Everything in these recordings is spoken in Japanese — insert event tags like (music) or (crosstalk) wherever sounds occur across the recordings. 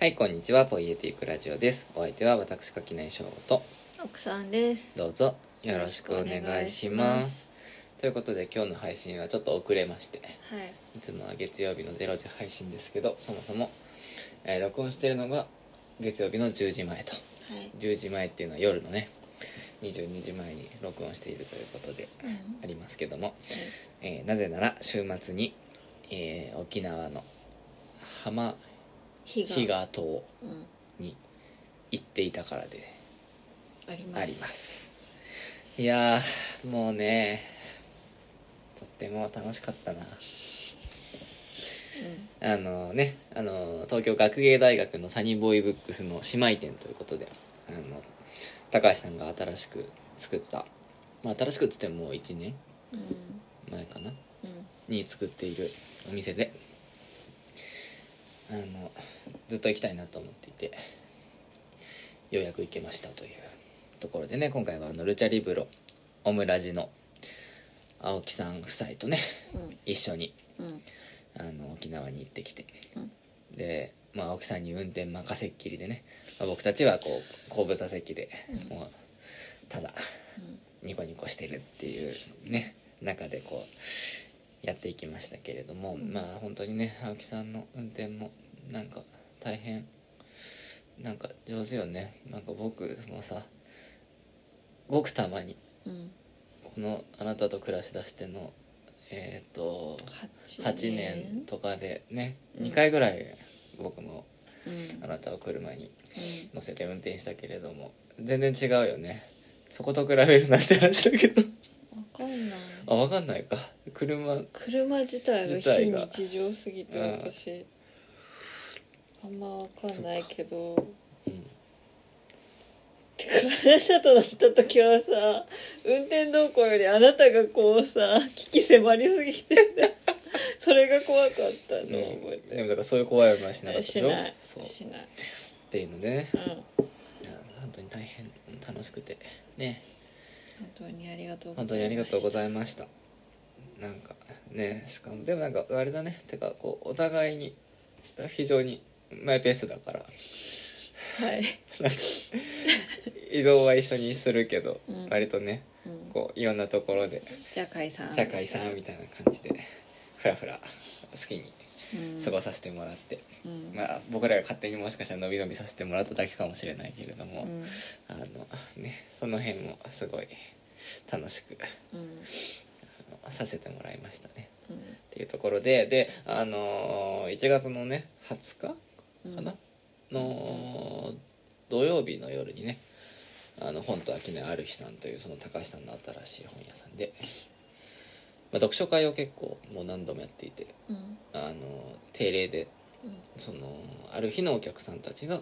はい、こんにちは。ポイエティックラジオです。お相手は私、垣内翔吾と、奥さんですどうぞよろしくお願いします。ということで、今日の配信はちょっと遅れまして、はいいつもは月曜日の0時配信ですけど、そもそも、えー録音してるのが月曜日の10時前と。はい10時前っていうのは夜のね、22時前に録音しているということでうんありますけども、えーなぜなら週末に、えー沖縄の浜比嘉島うんに行っていたからで。あります。いやーもうねとっても楽しかったな。あのねあの東京学芸大学のサニーボーイブックスの姉妹店ということであの高橋さんが新しく作った、まあ、新しくっつってももう1年うん。前かな？うん。に作っているお店であのずっと行きたいなと思っていてようやく行けましたというところでね今回はあのルチャリブロオムラジの青木さん夫妻とねうん。一緒にうん。あの沖縄に行ってきて。うん。で、まあ、青木さんに運転任せっきりでね、まあ僕たちはこう後部座席でうん。もうただニコニコしてるっていうね中でこうやっていきましたけれども、うん。まあ本当にね青木さんの運転もなんか大変なんか上手よね。なんか僕もさごくたまにうん。この「あなたと暮らし出しての」えっ、と八8年とかでねうん。2回ぐらい僕もうん。あなたを車にうん。乗せて運転したけれども全然違うよね。そこと比べるなんて話だけど。わかんない。あ分かんないか。車車自体が非日常すぎてうん私。あんまわかんないけど。うんてか。あなたと乗った時はさ運転動向よりあなたがこうさ危機迫りすぎてて (laughs) それが怖かったのを覚えて。でもだからそういう怖い思いはしなかったでしょ？しない。しない。ていうのでね。うん。本当に大変楽しくて。ね。本当にありがとうございま本当にありがとうございました。なんかねしかもでもなんかあれだね。てかこうお互いに非常にマイペースだから。はい、(laughs) 移動は一緒にするけど、うん。割とねうん、こういろんなところで。じゃあ解散「じゃあ解散」みたいな感じでふらふら好きにうん。過ごさせてもらって、うん。まあ僕らが勝手にもしかしたら伸び伸びさせてもらっただけかもしれないけれども、うん。あのねその辺もすごい楽しくうん。あのさせてもらいましたね。うん。っていうところでであのー1月のね20日うんかな、の土曜日の夜にねあの本と秋音ある日さんというその高橋さんの新しい本屋さんで、まあ、読書会を結構もう何度もやっていてうん。あの定例でそのある日のお客さんたちが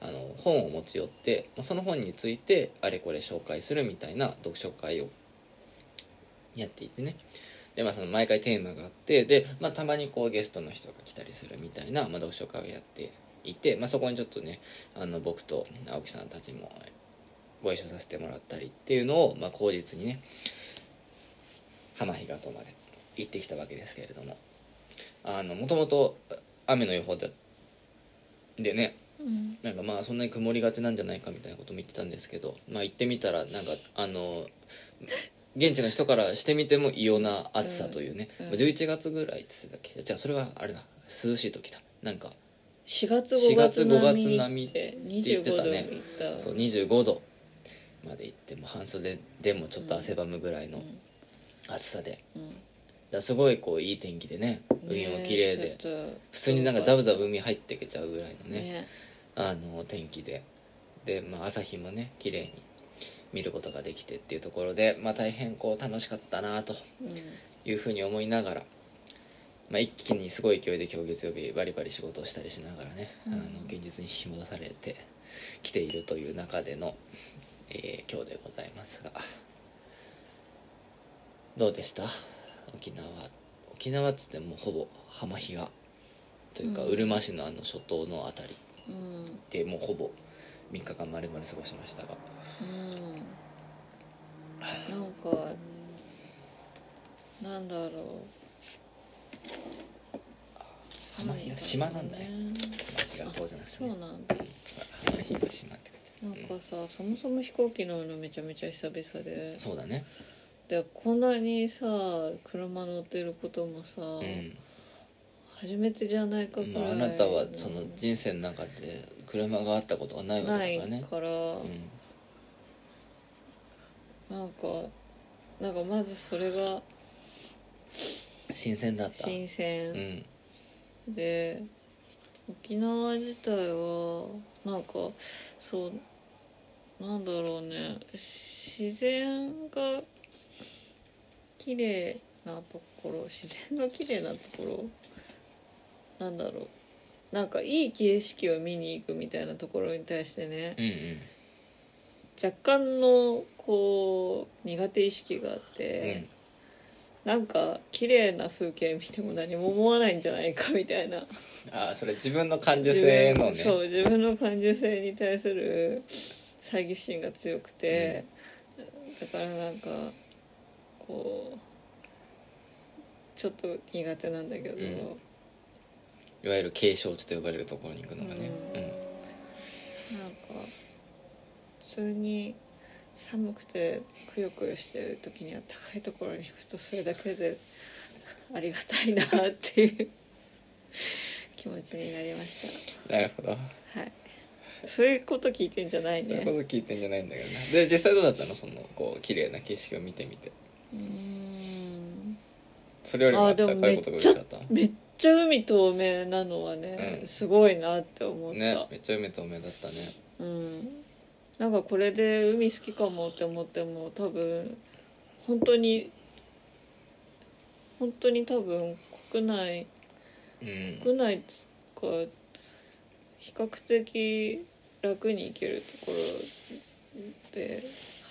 あの本を持ち寄ってその本についてあれこれ紹介するみたいな読書会をやっていてね。で、まあ、その毎回テーマがあってで、まあ、たまにこうゲストの人が来たりするみたいな、まあ、読書会をやっていて、まあ、そこにちょっとねあの僕と青木さんたちもご一緒させてもらったりっていうのを、まあ、口実にね浜比嘉島まで行ってきたわけですけれども。あのもともと雨の予報ででねうん。なんかまあそんなに曇りがちなんじゃないかみたいなことも言ってたんですけどまあ行ってみたらなんかあの現地の人からしてみても異様な暑さというね、うん。まあ11月ぐらいって言ってたっけ？じゃあそれはあれだ。涼しい時だ。なんか4月4 5月月5月並並みっみってて言って25たね。そう25度まで行っても半袖でもちょっと汗ばむぐらいの暑さで、うんらすごいこういい天気でね海も綺麗で、ね普通になんかザブザブ海入ってけちゃうぐらいのねね。あの天気で。で、まあ、朝日もね綺麗に見ることができてっていうところで、まあ、大変こう楽しかったなとうん。いうふうに思いながら、まあ、一気にすごい勢いで今日月曜日バリバリ仕事をしたりしながらね、うん。あの現実に引き戻されてきているという中での、えー今日でございますが。どうでした？沖縄沖縄っつってもほぼ浜比嘉というか、うん。うるま市のあの諸島のあたりうん。でもうほぼ3日間丸々過ごしましたが。うん。なんかなんだろう。浜比嘉島なんだよね。浜比嘉島じゃなくてそうなんだ。広島って書いてなんかさ、そもそも飛行機乗るのめちゃめちゃ久々で。そうだねでこんなにさ車乗ってることもさ、うん。初めてじゃないかぐらいまあ、あなたはその人生の中で車があったことがないわけだからね。から、うん。なんかなんかまずそれが新鮮だった。新う鮮、ん。で沖縄自体はなんかそうなんだろうね。自然が綺麗なところ自然が綺麗なところなんだろう。なんかいい景色を見に行くみたいなところに対してね。うんうん。若干のこう苦手意識があっうてん、なんか綺麗な風景見ても何も思わないんじゃないかみたいな。ああそれ自分の感受性のね。そう自分の感受性に対する猜疑心が強くて、だからなんかこうちょっと苦手なんだけど、うん。いわゆる景勝地と呼ばれるところに行くのがね。うん。なんか普通に寒くてくよくよしてる時にあったかいところに行くとそれだけでありがたいなっていう気持ちになりましうんなるほど。たはい。そういうこと聞いてんじゃないそういうこねと聞いてんじゃないんだけどな。で実際どうだったの？そのこう綺麗な景色を見てみてうーん。それよりもああったかいことが嬉しかった？めっちゃ海透明なのはね、うん。すごいなって思った、ねめっちゃ海透明だったね。うん。なんかこれで海好きかもって思っても多分本当に本当に多分国内うん。国内つか比較的楽に行けるところで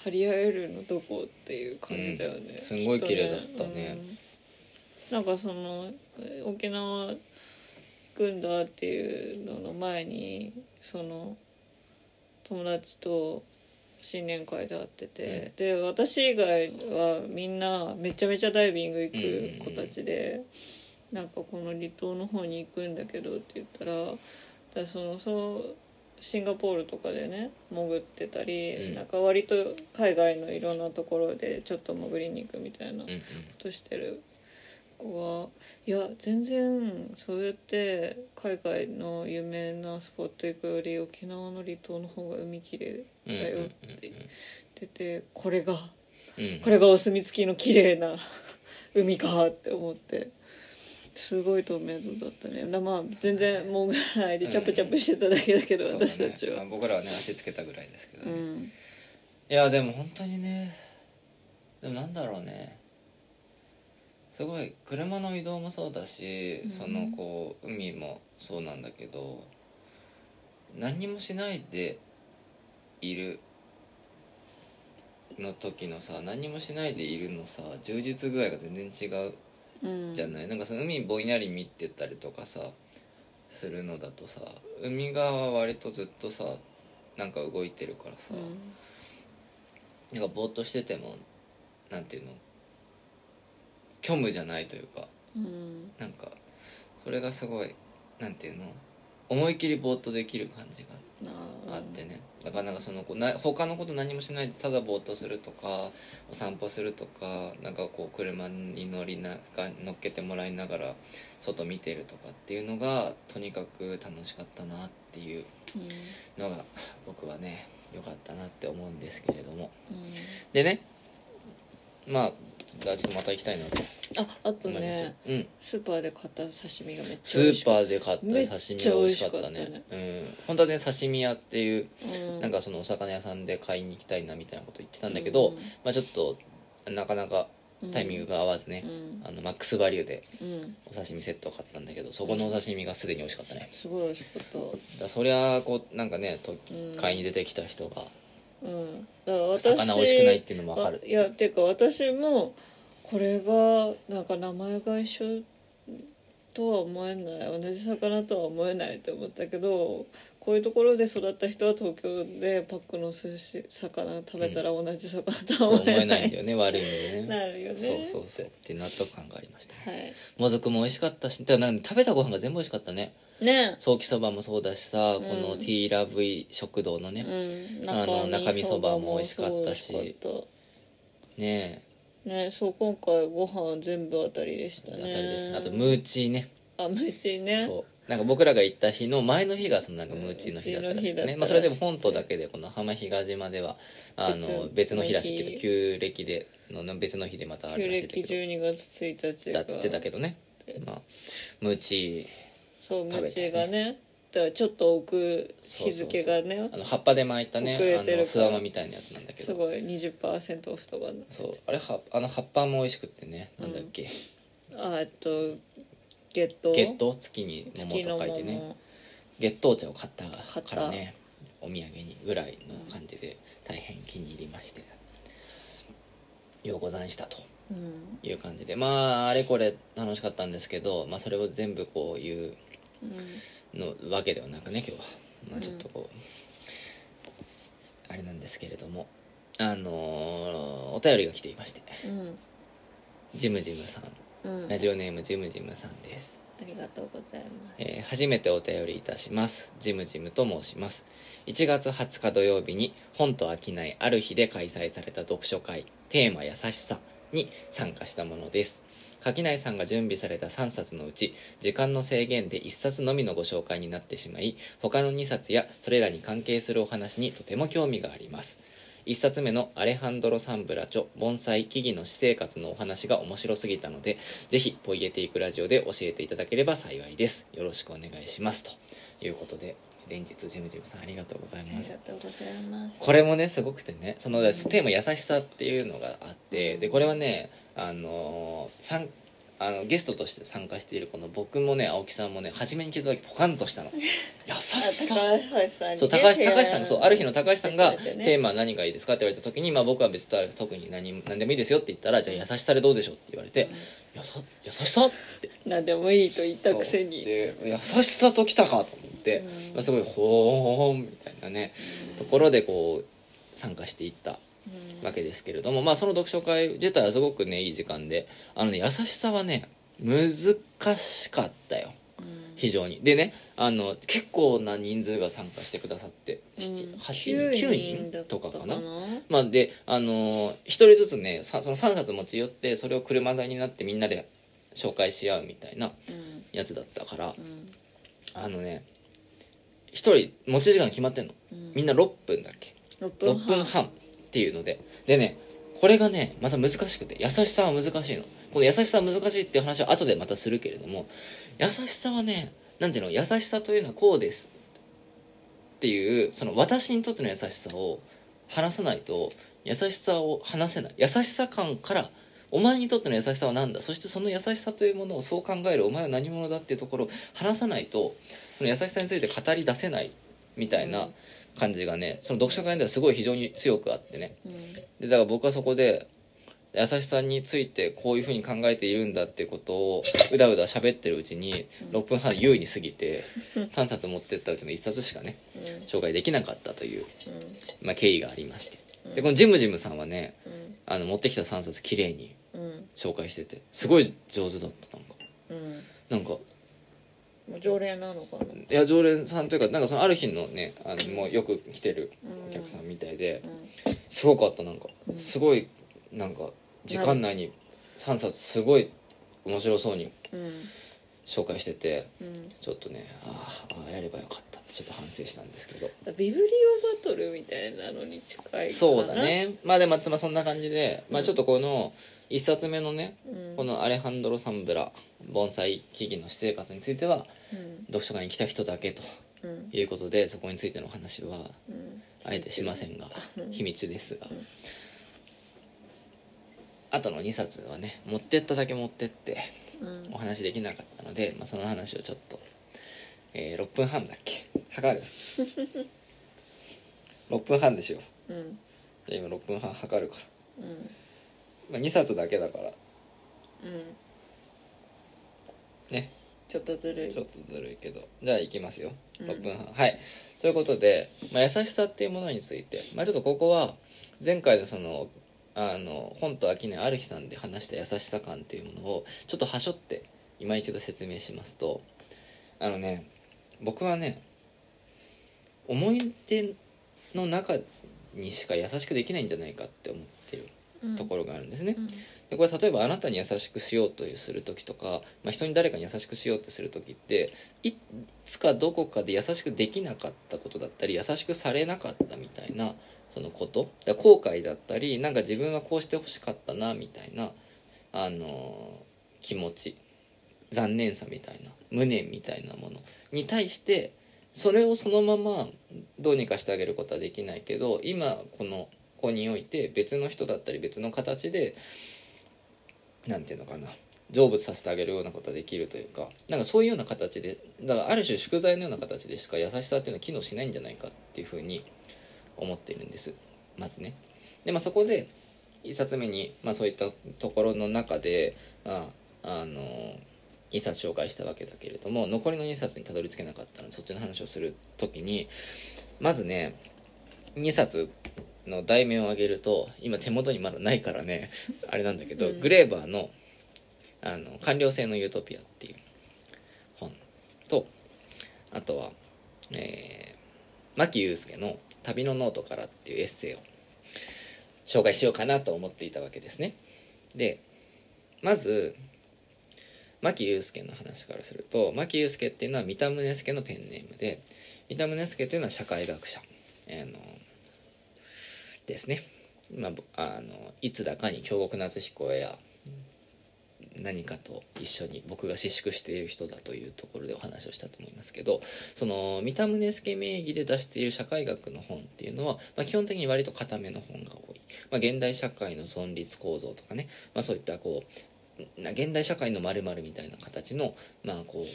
張り合えるのどこっていう感じだよね、うん。すごい綺麗だったね。うん。なんかそのえ沖縄行くんだっていうのの前にその友達と新年会で会ってて、で私以外はみんなめちゃめちゃダイビング行く子たちで、なんかこの離島の方に行くんだけどって言ったらだそのそうシンガポールとかでね潜ってたり、うん。なんか割と海外のいろんなところでちょっと潜りに行くみたいなうんうん。としてる子はいや全然そうやって海外の有名なスポット行くより沖縄の離島の方が海きれいだよって言っててこれがうんうん。これがお墨付きの綺麗な海かって思ってすごい透明度だったね。なまあ全然潜らないでチャプチャプしてただけだけど、そうだね。私たちは、まあ僕らはね足つけたぐらいですけどね、うん。いやでも本当にねでもなんだろうね。すごい車の移動もそうだし、うん。そのこう海もそうなんだけど何にもしないでいるの時のさ何にもしないでいるのさ充実具合が全然違う。うんじゃない、なんかその海ぼんやり見てたりとかさするのだとさ海側は割とずっとさなんか動いてるからさ、なんかぼーっとしててもなんていうの虚無じゃないというかうん。うんなんかそれがすごいなんていうの思い切りぼーっとできる感じがあーあ。ってね。だからなんかそのこうな他のこと何もしないでただぼーっとするとかお散歩するとかなんかこう車に乗りなが乗っけてもらいながら外見てるとかっていうのがとにかく楽しかったなっていううん。のが僕はね良かったなって思うんですけれども。うん。でねまあちょっとまた行きたいなとああとねうん。スーパーで買った刺身がめっちスーゃ美味しかっパーで買った刺身が美味しかっためっちゃ美味しかったね。うん。本当はね刺身屋っていうた、うん、なんかそのお魚屋さんで買いに行きたいなみたいなこと言ってたんだけど、うん。まあちょっとなかなかタイミングが合わずね、うん。あのマックスバリューでうん。お刺身セットを買ったんだけどそこのお刺身がすでに美味しかったね。すごい美味しかった。そりゃこうなんかねとうん。買いに出てきた人がうん。だから私魚美味しくないっていうのも分かる。あいやっていうか私もこれがなんか名前が一緒とは思えない同じ魚とは思えないって思ったけどこういうところで育った人は東京でパックの寿司魚食べたら同じ魚とは思えな、ないいんだよね悪い意味でね。なるよね。そうそうそう。って納得感がありました。はい。もずくも美味しかったしだからなんか食べたご飯が全部美味しかったねね。ソーキそばもそうだしさ、ん。この T ラ V 食堂のね、うん。あの中身そばも美味しかったし。ねた。ね。そう今回ご飯全部当たりでしたね。え当たりですね。あとムーチーね。あムーチーね。そう。なんか僕らが行った日の前の日がそのなんかムーチーの日だったらしくてね、まあ、それでも本島だけでこの浜比嘉島ではあの別別の日らしいけど旧暦での別の日でまたあ旧るらしいけど。12月1日が。だっつってたけどね、まあ、ムーチそうム食べたねーチーがね。だちょっと置く日付がね。ーあの葉っぱで巻いたね遅れあてるから。の巣鴨みたいなやつなんだけど。すごい20%オフとかにな。ってそう。あれはあの葉っぱも美味しくってねなんだっけ、あえっとゲット。月桃月に桃月のと書いてね。桃。月桃茶を買った買ったからねお土産にぐらいの感じで大変気に入りまして。ようござんしたと。うん。いう感じで。まああれこれ楽しかったんですけど、まあ、それを全部こういううんのわけではなくね今日は、まあ、ちょっとこう、あれなんですけれども。あのーお便りが来ていまして。うん。ジムジムさん。うん。ラジオネームジムジムさんです。ありがとうございます。えー初めてお便りいたします。ジムジムと申します。1月20日土曜日に本と飽きないある日で開催された読書会。テーマ優しさに参加したものです垣内さんが準備された3冊のうち時間の制限で1冊のみのご紹介になってしまい他の2冊やそれらに関係するお話にとても興味があります。1冊目のアレハンドロ・サンブラ著盆栽木々の私生活のお話が面白すぎたのでぜひポイエティックラジオで教えていただければ幸いです。よろしくお願いします。ということで連日ジムジムさんありがとうございあます。りがとうございます。これもねすごくてねそのテーマ「優しさ」っていうのがあってでこれはねあのーさんあのゲストとして参加しているこの僕もね青木さんもね初めに聞いた時ポカンとしたの。(laughs) 優あしさ。高橋さんそう高橋高橋さんがそうある日の高橋さんがテーマ何がいいですかって言われた時に、まあ、僕は別に特に何何でもいいですよって言ったらじゃあ優しさでどうでしょうって言われて、やさ優しさって。何でもいいと言ったくせに。で優しさときたかと思って、うん。まあ、すごいほーんみたいなね、ところでこう参加していった。うんわけですけれども、まあ、その読書会自体はすごくねいい時間であのね優しさはね難しかったよ。うん。非常に。でねあの結構な人数が参加してくださってうん。7 8人9人とかかな。な？まあであの一人ずつねさその3冊持ち寄ってそれを車座になってみんなで紹介し合うみたいなうん。やつだったからうん。あのね一人持ち時間決まってんの。うん。みんな6分だっけ？6分6分半っていうので。でねこれがねまた難しくて優しさは難しいの。この優しさは難しいっていう話は後でまたするけれども優しさはねなんていうの？優しさというのはこうです。っていうその私にとっての優しさを話さないと優しさを話せない。優しさ感からお前にとっての優しさは何だ？そしてその優しさというものをそう考えるお前は何者だっていうところを話さないとその優しさについて語り出せないみたいな感じがねその読書会ではすごい非常に強くあってね。うん。でだから僕はそこで優しさについてこういうふうに考えているんだっていうことをうだうだ喋ってるうちに6分半優位に過ぎて (laughs) 3冊持ってったうちの1冊しかねうん。紹介できなかったという、うまあ、経緯がありまして。でこのジムジムさんはねん。あの持ってきた3冊綺麗にうん。紹介しててすごい上手だったなんか。うん。なんかもう常連なのかな。いや常連さんというかなんかそのある日のねあのもうよく来てるお客さんみたいでうんすごかったなんか。うんすごいなんか時間内に3冊すごい面白そうにうん紹介しててうんちょっとねあーあーやればよかったってちょっと反省したんですけど。ビブリオバトルみたいなのに近いかな。そうだね。まあでもまあそんな感じで、まあ、ちょっとこの1冊目のねうん。このアレハンドロ・サンブラ盆栽木々の私生活についてはうん。読書会に来た人だけとうん。いうことでそこについての話はうん。あえてしませんがうん。秘密ですが。ん。あとの2冊はね持ってっただけ持ってってうん。お話できなかったので、まあ、その話をちょっと、えー6分半だっけ？測る？(laughs) 6分半でしよううん。じゃあ今6分半測るから、うんまあ、2冊だけだから。うん。ね。ちょっとずるい。ちょっとずるいけど。じゃあいきますよ。うん。6分半、はい。ということで、まあ、優しさっていうものについて、まあ、ちょっとここは前回のそのあの本と秋音ある日さんで話した優しさ感っていうものをちょっとはしょって今一度説明しますと。あのね僕はね思い出の中にしか優しくできないんじゃないかって思っところがあるんですね、うん。でこれ例えばあなたに優しくしようとする時とか、まあ、人に誰かに優しくしようとする時っていつかどこかで優しくできなかったことだったり優しくされなかったみたいなそのこと。だ後悔だったりなんか自分はこうしてほしかったなみたいな、あのー気持ち。残念さみたいな。無念みたいなものに対してそれをそのままどうにかしてあげることはできないけど今この子において別の人だったり別の形でなんていうのかな成仏させてあげるようなことができるというかなんかそういうような形でだからある種贖罪のような形でしか優しさっていうのは機能しないんじゃないかっていうふうに思ってるんです。まずね。でまあそこで一冊目に、まあ、そういったところの中で、まあ、あの一冊紹介したわけだけれども残りの2冊にたどり着けなかったのでそっちの話をする時にまずね2冊の題名を挙げると今手元にまだないからねあれなんだけど、うんグレーバーのあの「官僚制のユートピア」っていう本とあとは、えー、真木悠介の「旅のノートから」っていうエッセイを紹介しようかなと思っていたわけですね。でまず真木悠介の話からすると真木悠介っていうのは見田宗介のペンネームで三田宗介というのは社会学者、あのですね、まあ、あのいつだかに京極夏彦や何かと一緒に僕が私粛している人だというところでお話をしたと思いますけどその三田宗介名義で出している社会学の本っていうのは、まあ、基本的に割と固めの本が多い、まあ、現代社会の存立構造とかね、まあ、そういったこう現代社会の〇〇みたいな形のまあこう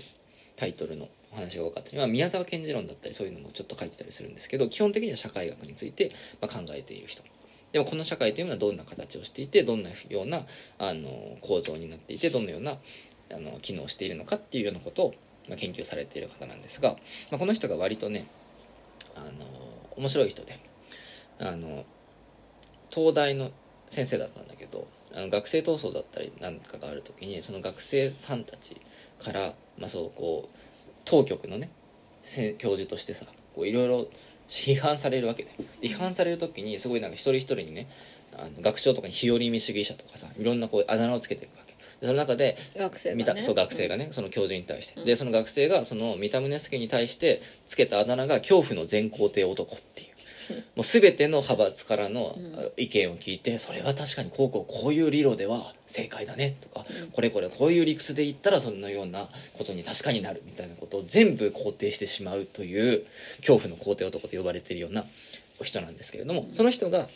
タイトルのお話が多かったり、まあ、宮沢賢治論だったりそういうのもちょっと書いてたりするんですけど基本的には社会学についてまあ考えている人。でもこの社会というのはどんな形をしていてどんなようなあの構造になっていてどんなようなあの機能をしているのかっていうようなことを、まあ、研究されている方なんですが、まあ、この人が割とねあの面白い人であの東大の先生だったんだけどあの学生闘争だったりなんかがある時にその学生さんたちから、まあ、そうこう当局のねせ教授としてさこういろいろ批判されるわけで。で批判される時にすごいなんか一人一人にねあの学長とかに日和見主義者とかさいろんなこうあだ名をつけていくわけ。でその中で学生見がね。たそう学生がねその教授に対して、うん。でその学生がその三田宗介に対してつけたあだ名が恐怖の全皇帝男っていう (laughs) もう全ての派閥からの意見を聞いてそれは確かにこうこうこういう理論では正解だねとか、うん。これこれこういう理屈で言ったらそのようなことに確かになるみたいなことを全部肯定してしまうという恐怖の皇帝男と呼ばれているようなお人なんですけれども、その人が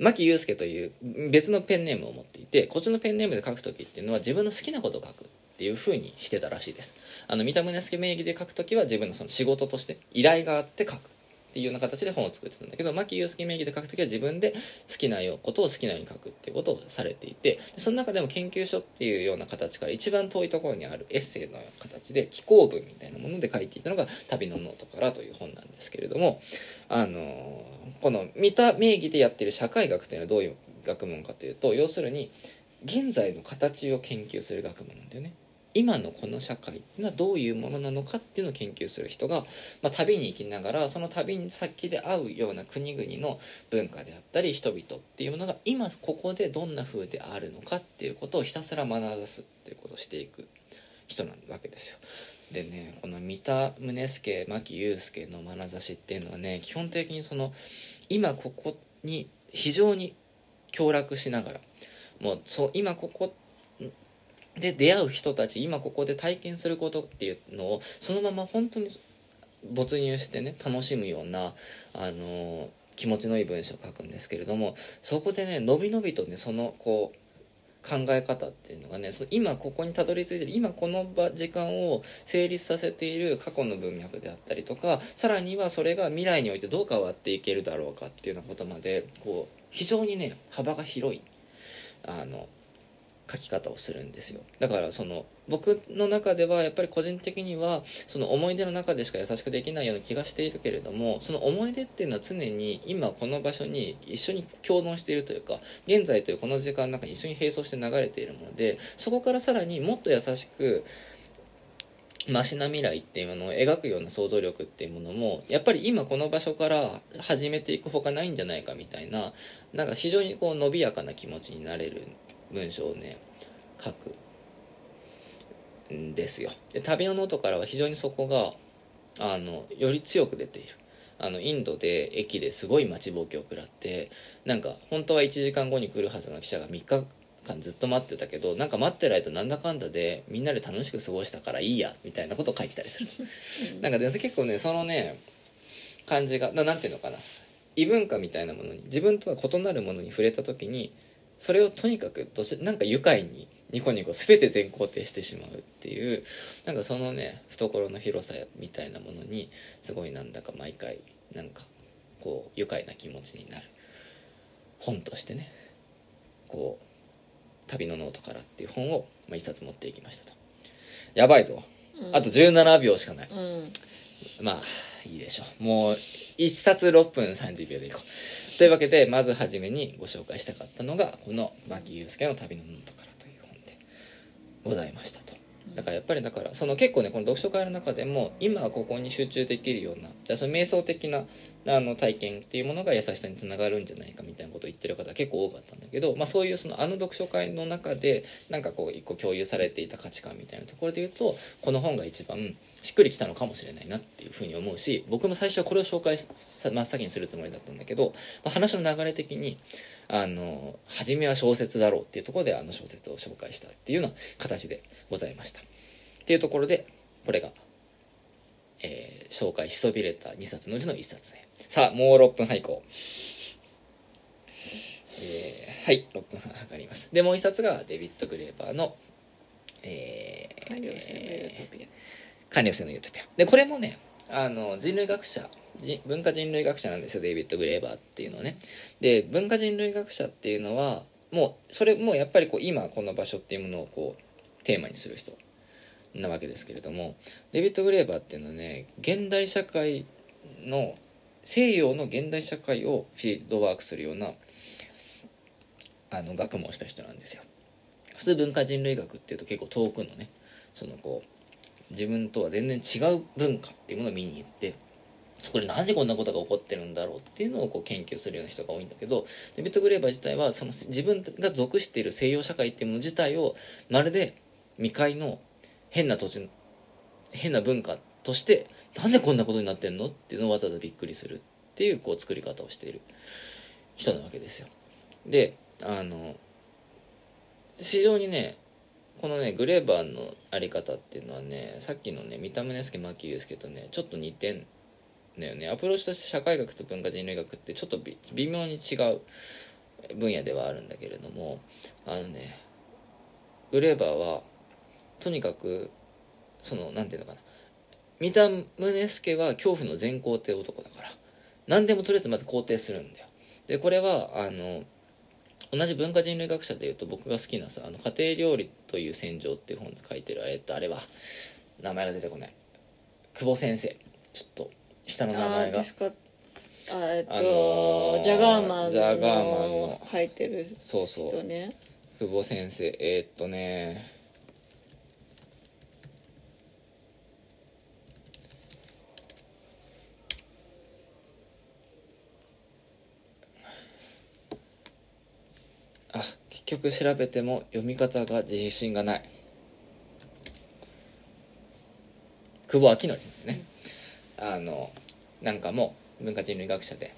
牧祐介という別のペンネームを持っていてこっちのペンネームで書く時っていうのは自分の好きなことを書くっていう風にしてたらしいです。あの三田宗介名義で書く時は自分のその仕事として依頼があって書くっていうような形で本を作ってたんだけど真木悠介名義で書く時は自分で好きなよことを好きなように書くっていうことをされていてその中でも研究書っていうような形から一番遠いところにあるエッセイの形で紀行文みたいなもので書いていたのが「旅のノートから」という本なんですけれどもあのこの見田名義でやってる社会学というのはどういう学問かというと要するに現在の形を研究する学問なんだよね。今のこの社会っていうのはどういうものなのかっていうのを研究する人が、まあ、旅に行きながらその旅に先で会うような国々の文化であったり人々っていうものが今ここでどんな風であるのかっていうことをひたすら学ばすっていうことをしていく人なわけですよ。でねこの三田宗介牧祐介の眼差しっていうのはね基本的にその今ここに非常に協力しながらもうそ今ここで出会う人たち今ここで体験することっていうのをそのまま本当に没入してね楽しむようなあの気持ちのいい文章を書くんですけれどもそこでねのびのびとねそのこう考え方っていうのがねその今ここにたどり着いてる今この場時間を成立させている過去の文脈であったりとかさらにはそれが未来においてどう変わっていけるだろうかっていうようなことまでこう非常にね幅が広いあの書き方をするんですよ。だからその僕の中ではやっぱり個人的にはその思い出の中でしか優しくできないような気がしているけれどもその思い出っていうのは常に今この場所に一緒に共存しているというか現在というこの時間の中に一緒に並走して流れているものでそこからさらにもっと優しくマシな未来っていうものを描くような想像力っていうものもやっぱり今この場所から始めていくほかないんじゃないかみたいななんか非常にこう伸びやかな気持ちになれる文章をね書くんですよ。で旅のノートからは非常にそこがあのより強く出ている。あのインドで駅ですごい待ちぼうけを食らってなんか本当は1時間後に来るはずの記者が3日間ずっと待ってたけどなんか待ってる間なんだかんだでみんなで楽しく過ごしたからいいやみたいなことを書いてたりする。なんかで結構ねそのね感じがななんていうのかな。異文化みたいなものに自分とは異なるものに触れた時にそれをとにかくどしなんか愉快にニコニコ全て全肯定してしまうっていうなんかそのね懐の広さみたいなものにすごいなんだか毎回なんかこう愉快な気持ちになる。本としてねこう「旅のノートから」っていう本を、まあ、一冊持っていきましたと。やばいぞ。あと17秒しかない。うん。まあいいでしょう。もう1冊6分30秒でいこうというわけでまず初めにご紹介したかったのがこの真木悠介の旅のノートからという本でございましたと。だからやっぱりだからその結構ねこの読書会の中でも今ここに集中できるようなその瞑想的なあの体験っていうものが優しさにつながるんじゃないかみたいなことを言ってる方結構多かったんだけど、まあ、そういうそのあの読書会の中でなんかこう一個共有されていた価値観みたいなところで言うとこの本が一番しっくりきたのかもしれないなっていうふうに思うし僕も最初はこれを紹介真っ先にするつもりだったんだけど、まあ、話の流れ的にあの初めは小説だろうっていうところであの小説を紹介したっていうような形でございました。っていうところでこれが、えー紹介しそびれた2冊のうちの1冊目さあもう6分はいこうえーはい6分半測ります。でもう1冊がデビッド・グレーバーのえー完了してるユートピ完了性のユートピア。でこれもねあの人類学者じ文化人類学者なんですよデイビッド・グレーバーっていうのはね。で文化人類学者っていうのはもうそれもうやっぱりこう今この場所っていうものをこうテーマにする人なわけですけれどもデビッド・グレーバーっていうのはね現代社会の西洋の現代社会をフィードワークするようなあの学問をした人なんですよ。普通文化人類学っていうと結構遠くのねそのこう自分とは全然違う文化っていうものを見に行ってそこでなんでこんなことが起こってるんだろうっていうのをこう研究するような人が多いんだけどデビッド・グレーバー自体はその自分が属している西洋社会っていうもの自体をまるで未開の変な土地変な文化としてなんでこんなことになってんのっていうのをわざわざびっくりするっていうこう作り方をしている人なわけですよ。であの非常にねこのねグレーバーのあり方っていうのはねさっきのね三田宗介牧祐介とねちょっと似てんだよねアプローチとして社会学と文化人類学ってちょっと微妙に違う分野ではあるんだけれどもあのねグレーバーはとにかくそのなんていうのかな。三田宗介は恐怖の全肯定男だから。何でもとりあえずまず肯定するんだよ。でこれはあの同じ文化人類学者でいうと僕が好きなさ「あの家庭料理という戦場」っていう本で書いてるあれとあれは名前が出てこない。久保先生。ちょっと下の名あ前が。ーですかあえっと、あのージャガーマンジャガーマンの。書いてる人ね。そうそう。久保先生。えーっとねあ結局調べても読み方が自信がない。久保明則先生ね。あのなんかも文化人類学者で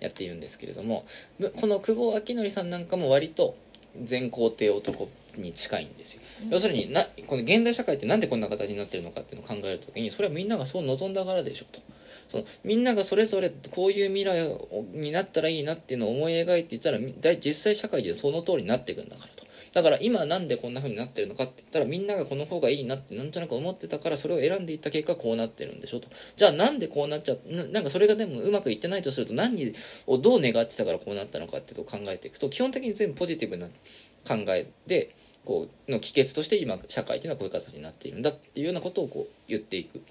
やっているんですけれどもぶこの久保明則さんなんかも割と全肯定男に近いんですよ、要するになこの現代社会ってなんでこんな形になってるのかっていうのを考えるときにそれはみんながそう望んだからでしょとそみんながそれぞれこういう未来になったらいいなっていうのを思い描いていたら実際社会でその通りになっていくんだからと。だから今なんでこんな風になってるのかって言ったらみんながこの方がいいなってなんとなく思ってたからそれを選んでいった結果こうなってるんでしょと。じゃあなんでこうなっちゃななんかそれがでもうまくいってないとすると何をどう願ってたからこうなったのかっていうのを考えていくと基本的に全部ポジティブな考えでこうの帰結として今社会っていうのはこういう形になっているんだっていうようなことをこう言っていく。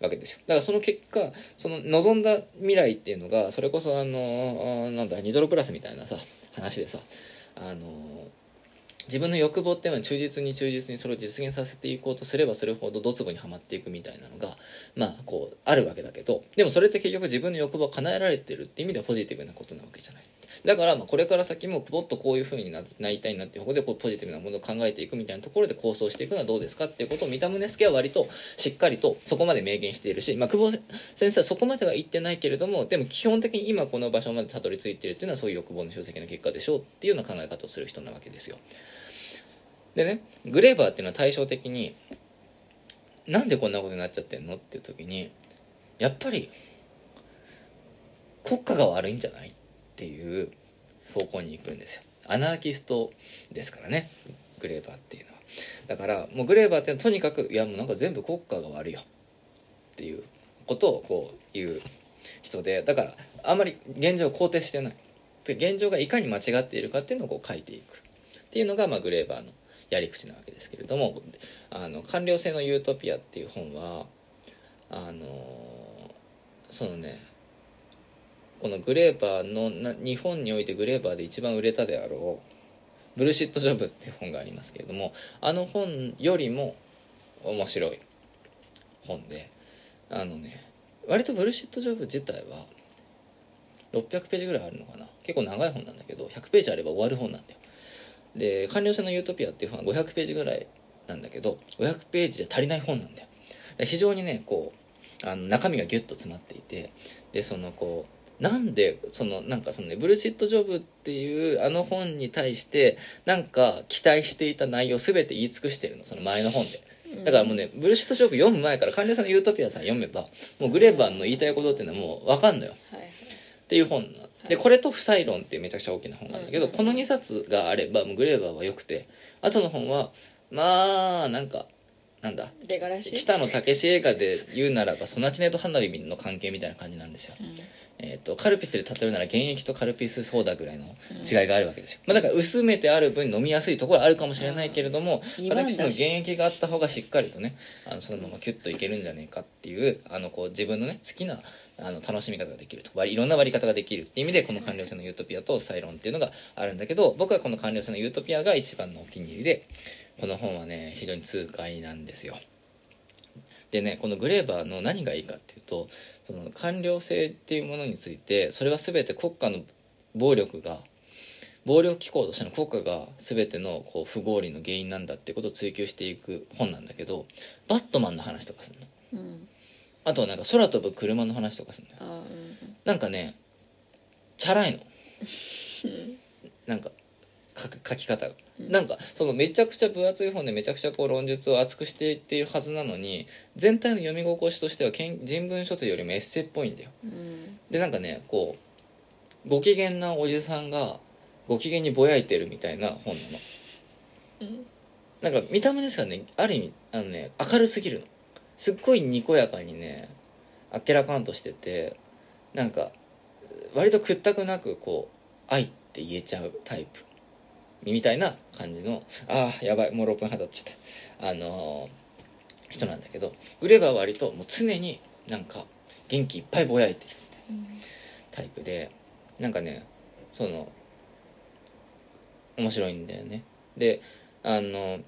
わけですよ。だからその結果その望んだ未来っていうのがそれこそあのなんだニドロプラスみたいなさ話でさあの自分の欲望っていうのは忠実に忠実にそれを実現させていこうとすればするほどドツボにはまっていくみたいなのがまあこうあるわけだけどでもそれって結局自分の欲望を叶えられてるって意味ではポジティブなことなわけじゃない。だからまあこれから先ももっとこういうふうになりたいなっていう方でこうポジティブなものを考えていくみたいなところで構想していくのはどうですかっていうことを三田宗介は割としっかりとそこまで明言しているし、まあ、久保先生はそこまでは言ってないけれどもでも基本的に今この場所までたどり着いてるっていうのはそういう欲望の集積の結果でしょうっていうような考え方をする人なわけですよ。でねグレーバーっていうのは対照的になんでこんなことになっちゃってんのっていう時にやっぱり国家が悪いんじゃない？っていう方向に行くんですよ。アナーキストですからね。グレーバーっていうのは。だからもうグレーバーっていうのはとにかくいやもうなんか全部国家が悪いよっていうことをこう言う人でだからあんまり現状を肯定してない。現状がいかに間違っているかっていうのをこう書いていくっていうのが、まあ、グレーバーのやり口なわけですけれども「あの官僚制のユートピア」っていう本はあのそのねこのグレーバーのな日本においてグレーバーで一番売れたであろう「ブルシット・ジョブ」っていう本がありますけれどもあの本よりも面白い本であのね割とブルシット・ジョブ自体は600ページぐらいあるのかな。結構長い本なんだけど100ページあれば終わる本なんだよ。で「官僚制のユートピア」っていう本は500ページぐらいなんだけど500ページじゃ足りない本なんだよ。非常にねこうあの中身がギュッと詰まっていてでそのこうなんでそのなんかそのねブルシットジョブっていうあの本に対してなんか期待していた内容全て言い尽くしてるのその前の本で。だからもうねブルシットジョブ読む前から官僚さんのユートピアさん読めばもうグレーバーの言いたいことっていうのはもう分かんのよ。っていう本なでこれと「不採論」っていうめちゃくちゃ大きな本なんだけど、うんこの2冊があればもうグレーバーは良くてあとの本はまあなんかなんだ北野武映画で言うならばソナチネと花火の関係みたいな感じなんですよ、えー、とカルピスで例えるなら原液とカルピスソーダぐらいの違いがあるわけですよ、まあ、だから薄めてある分飲みやすいところはあるかもしれないけれども、うん。カルピスの原液があった方がしっかりとねあのそのままキュッといけるんじゃねえかっていうあのこう自分のね好きなあの楽しみ方ができると割いろんな割り方ができるっていう意味でこの官僚制のユートピアとサイロンっていうのがあるんだけど僕はこの官僚制のユートピアが一番のお気に入りでこの本はね非常に痛快なんですよでねこのグレーバーの何がいいかっていうとその官僚制っていうものについてそれは全て国家の暴力が暴力機構としての国家が全てのこう不合理の原因なんだってことを追求していく本なんだけどバットマンの話とかするの。うん。あとはなんか空飛ぶ車の話とかするのうん。なんかねチャラいの。(laughs) なんか書き方が、なんかそのめちゃくちゃ分厚い本でめちゃくちゃこう論述を厚くしていっているはずなのに全体の読み心地としてはけん人文書通よりもエッセイっぽいんだよ。うん。でなんかねこうご機嫌なおじさんがご機嫌にぼやいてるみたいな本なの。うん。なんか見た目ですからねある意味あのね明るすぎるの。すっごいにこやかにねあっけらかんとしててなんか割と屈託なくこう「愛」って言えちゃうタイプみたいな感じのああやばいもう6分半経っちゃった。あのー人なんだけどグレーバーは割ともう常になんか元気いっぱいぼやいてるみたいなタイプでなんかねその面白いんだよね。であの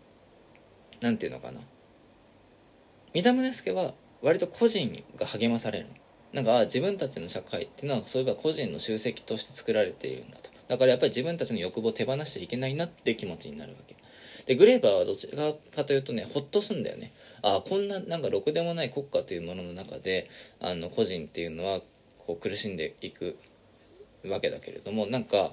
なんていうのかな。三田宗介は割と個人が励まされるの。なんか自分たちの社会っていうのはそういえば個人の集積として作られているんだと。だからやっぱり自分たちの欲望を手放しちゃいけないなって気持ちになるわけ。でグレーバーはどちらかというとねほっとすんだよね。あこんななんかろくでもない国家というものの中であの個人っていうのはこう苦しんでいくわけだけれどもなんか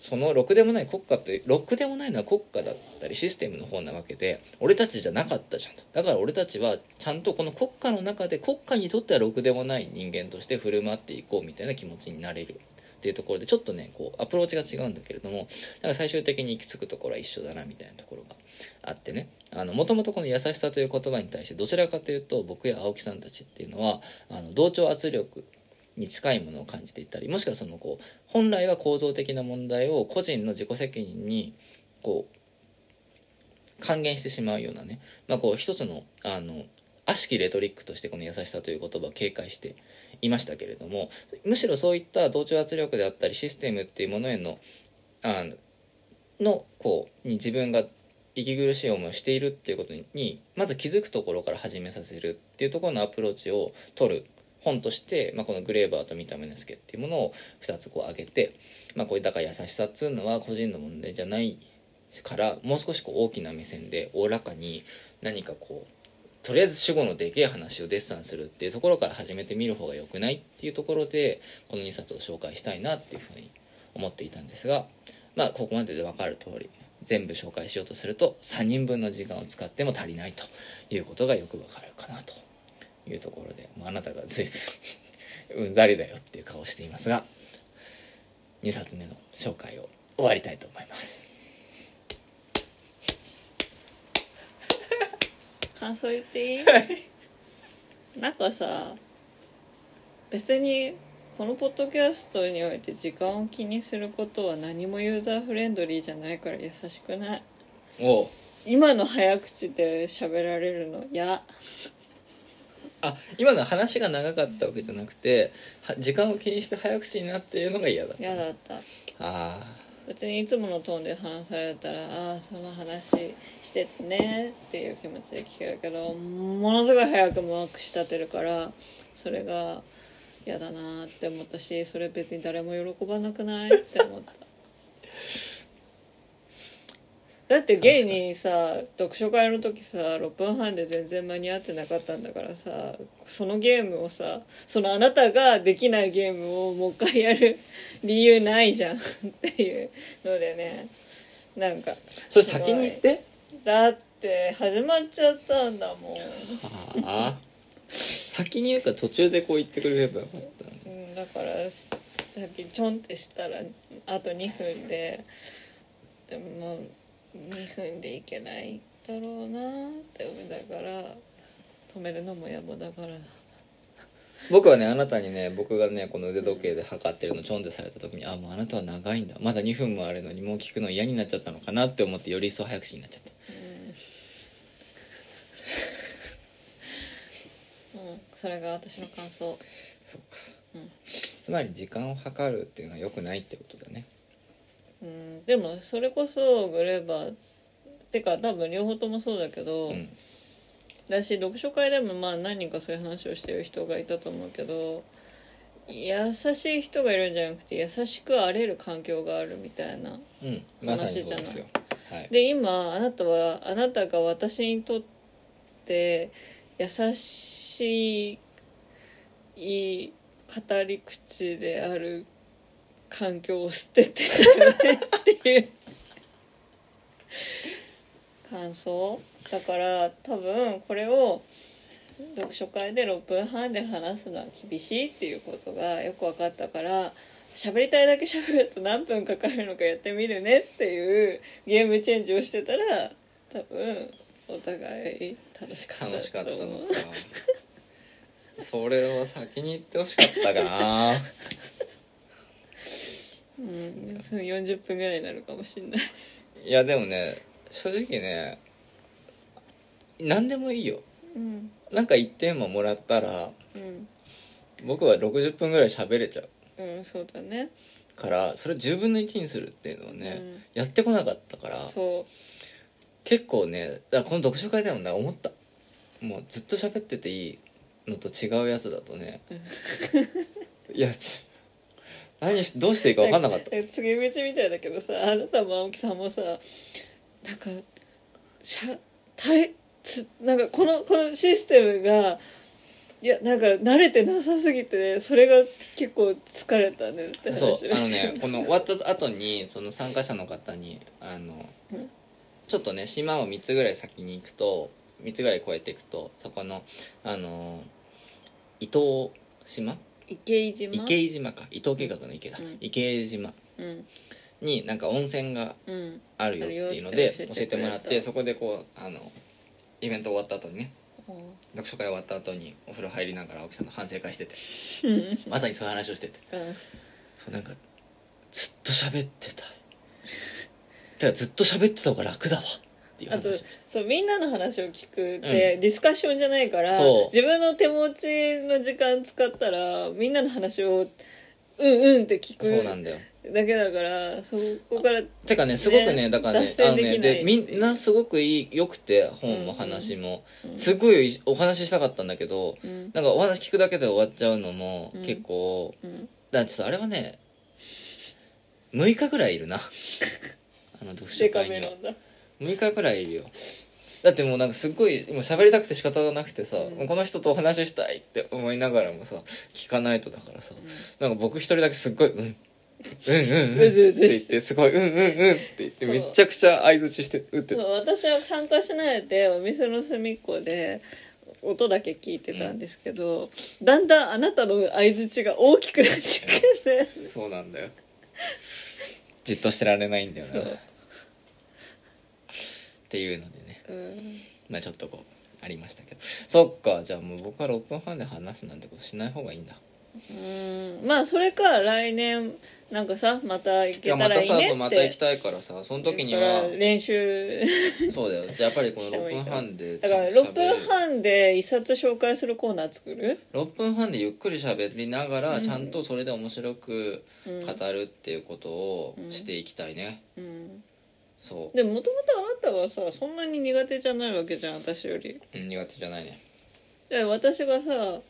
そのろくでもない国家ってろくでもないのは国家だったりシステムの方なわけで俺たちじゃなかったじゃんと。だから俺たちはちゃんとこの国家の中で国家にとってはろくでもない人間として振る舞っていこうみたいな気持ちになれる。っていうところでちょっとねこうアプローチが違うんだけれどもなんか最終的に行き着くところは一緒だなみたいなところがあってね。もともとこの優しさという言葉に対してどちらかというと僕や青木さんたちっていうのはあの同調圧力に近いものを感じていたりもしくはそのこう本来は構造的な問題を個人の自己責任にこう還元してしまうようなね、まあ、こう一つのあの悪しきレトリックとしてこの優しさという言葉を警戒していましたけれどもむしろそういった同調圧力であったりシステムっていうものへのあのこうに自分が息苦しい思いをしているっていうことにまず気づくところから始めさせるっていうところのアプローチを取る本として、まあ、この「グレーバーと見た目の助」っていうものを2つこう挙げて、まあ、こういうだから優しさっつうのは個人の問題じゃないからもう少しこう大きな目線でおおらかに何かこうとりあえず主語のでけえ話をデッサンするっていうところから始めてみる方が良くないっていうところでこの2冊を紹介したいなっていうふうに思っていたんですがまあここまでで分かる通り全部紹介しようとすると3人分の時間を使っても足りないということがよくわかるかなというところで、まあ、あなたが随分 (laughs) うんざりだよっていう顔をしていますが2冊目の紹介を終わりたいと思います。感想言っていい？なんかさ別にこのポッドキャストにおいて時間を気にすることは何もユーザーフレンドリーじゃないから優しくない。今の早口で喋られるの？嫌あ今の話が長かったわけじゃなくては時間を気にして早口になっているのが嫌だ嫌だった。あ別にいつものトーンで話されたらああその話してねっていう気持ちで聞けるけどものすごい早くもまくし立てるからそれが嫌だなって思ったしそれ別に誰も喜ばなくないって思った。だってゲイにさ読書会の時さ6分半で全然間に合ってなかったんだからさそのゲームをさそのあなたができないゲームをもう一回やる (laughs) 理由ないじゃん (laughs) っていうのでね。なんかあそれ先に言って？だって始まっちゃったんだもん、ああ。先に言うか途中でこう言ってくれればよかったうん、だからさっきちょんってしたらあと2分で。でももう2分でいけないだろうなって思うだから止めるのも野暮だから。僕はねあなたにね僕がねこの腕時計で測ってるのちょんでされた時にあもうあなたは長いんだ。まだ2分もあるのにもう聞くの嫌になっちゃったのかなって思ってより一層早口になっちゃった。うん、うん、それが私の感想。そっか、うん。つまり時間を計るっていうのは良くないってことだねうん。でもそれこそグレーバーてか多分両方ともそうだけど、うん。だし読書会でもまあ何人かそういう話をしてる人がいたと思うけど優しい人がいるんじゃなくて優しくあれる環境があるみたいなうん。まさにそうですよ。はい。で今あなたはあなたが私にとって優しい語り口である環境を捨ててたよねっていう。感想。だから多分これを読書会で6分半で話すのは厳しいっていうことがよく分かったから喋りたいだけ喋ると何分かかるのかやってみるねっていうゲームチェンジをしてたら多分お互い楽しかった楽しかったのか。それを先に言ってほしかったかな (laughs) うん。その40分ぐらいになるかもしん。ないいやでもね正直ね何でもいいようん。なん。か1テーマもらったらうん。僕は60分ぐらい喋れちゃううん。そうだねからそれを10分の1にするっていうのをね、やってこなかったからそ結構ねだこの読書会でもね思ったもうずっと喋ってていいのと違うやつだとねいやち何しどうしていいうか分かんなかった。え告げ口みたいだけどさあなたも青木さんもさなんかしゃつなんかこのこのシステムがいやなんか慣れてなさすぎてそれが結構疲れたねって話そうをしてあのねこの終わった後にその参加者の方にあのうん。ちょっとね島を3つぐらい先に行くと3つぐらい越えていくとそこのあの伊東島池井島？池井島か。伊東計画の池だ、うん。池井島。うん。になんか温泉がうん。あるよっていうので教えてもらってそこでこうあのイベント終わった後にね読書会終わった後にお風呂入りながら青木さんの反省会しててうん。まさにそういう話をしてて。うん。そうなんかずっと喋ってたい。てかずっと喋ってた方が楽だわ。っていうあと話をしてそうみんなの話を聞くって、ディスカッションじゃないからそう。自分の手持ちの時間使ったらみんなの話をうんうんって聞くそうなんだよ。だけだからそこからてかねすごくねねだからね脱あのね線できないでみんなすごくいい良くて本も話も、すごいお話ししたかったんだけど、うん。なんかお話聞くだけで終わっちゃうのもうん。結構、うん。だってさあれはね6日ぐらいいるな。(laughs) あの読書デカ会には。めなんだ6日ぐらいいるよ。だってもうなんかすっごいもう喋りたくて仕方がなくてさ、うん。この人とお話ししたいって思いながらもさ聞かないとだからさ、なんか僕一人だけすっごい「うん」うんうんうん。って言っててすごい「うんうんうん」って言ってめちゃくちゃ相づちして打ってた。私は参加しないでお店の隅っこで音だけ聞いてたんですけど、だんだんあなたの相づちが大きくなってくる。ねそうなんだよ。じっとしてられないんだよな。そうっていうのでね。うん。まあちょっとこうありましたけど。そっかじゃあもう僕は6分半で話すなんてことしない方がいいんだ。うん。まあそれか来年なんかさまた行けたらいいねってまた行きたいからさその時には。ら練習そうだよ。じゃあやっぱりこの6分半でだから6分半で一冊紹介するコーナー作る？6分半でゆっくり喋りながうん。らちゃんとそれで面白くうん。語るっていうことをしていきたいね、うんそでももともとあなたはさそんなに苦手じゃないわけじゃん私より。う、うん、苦手じゃないね。で私がさ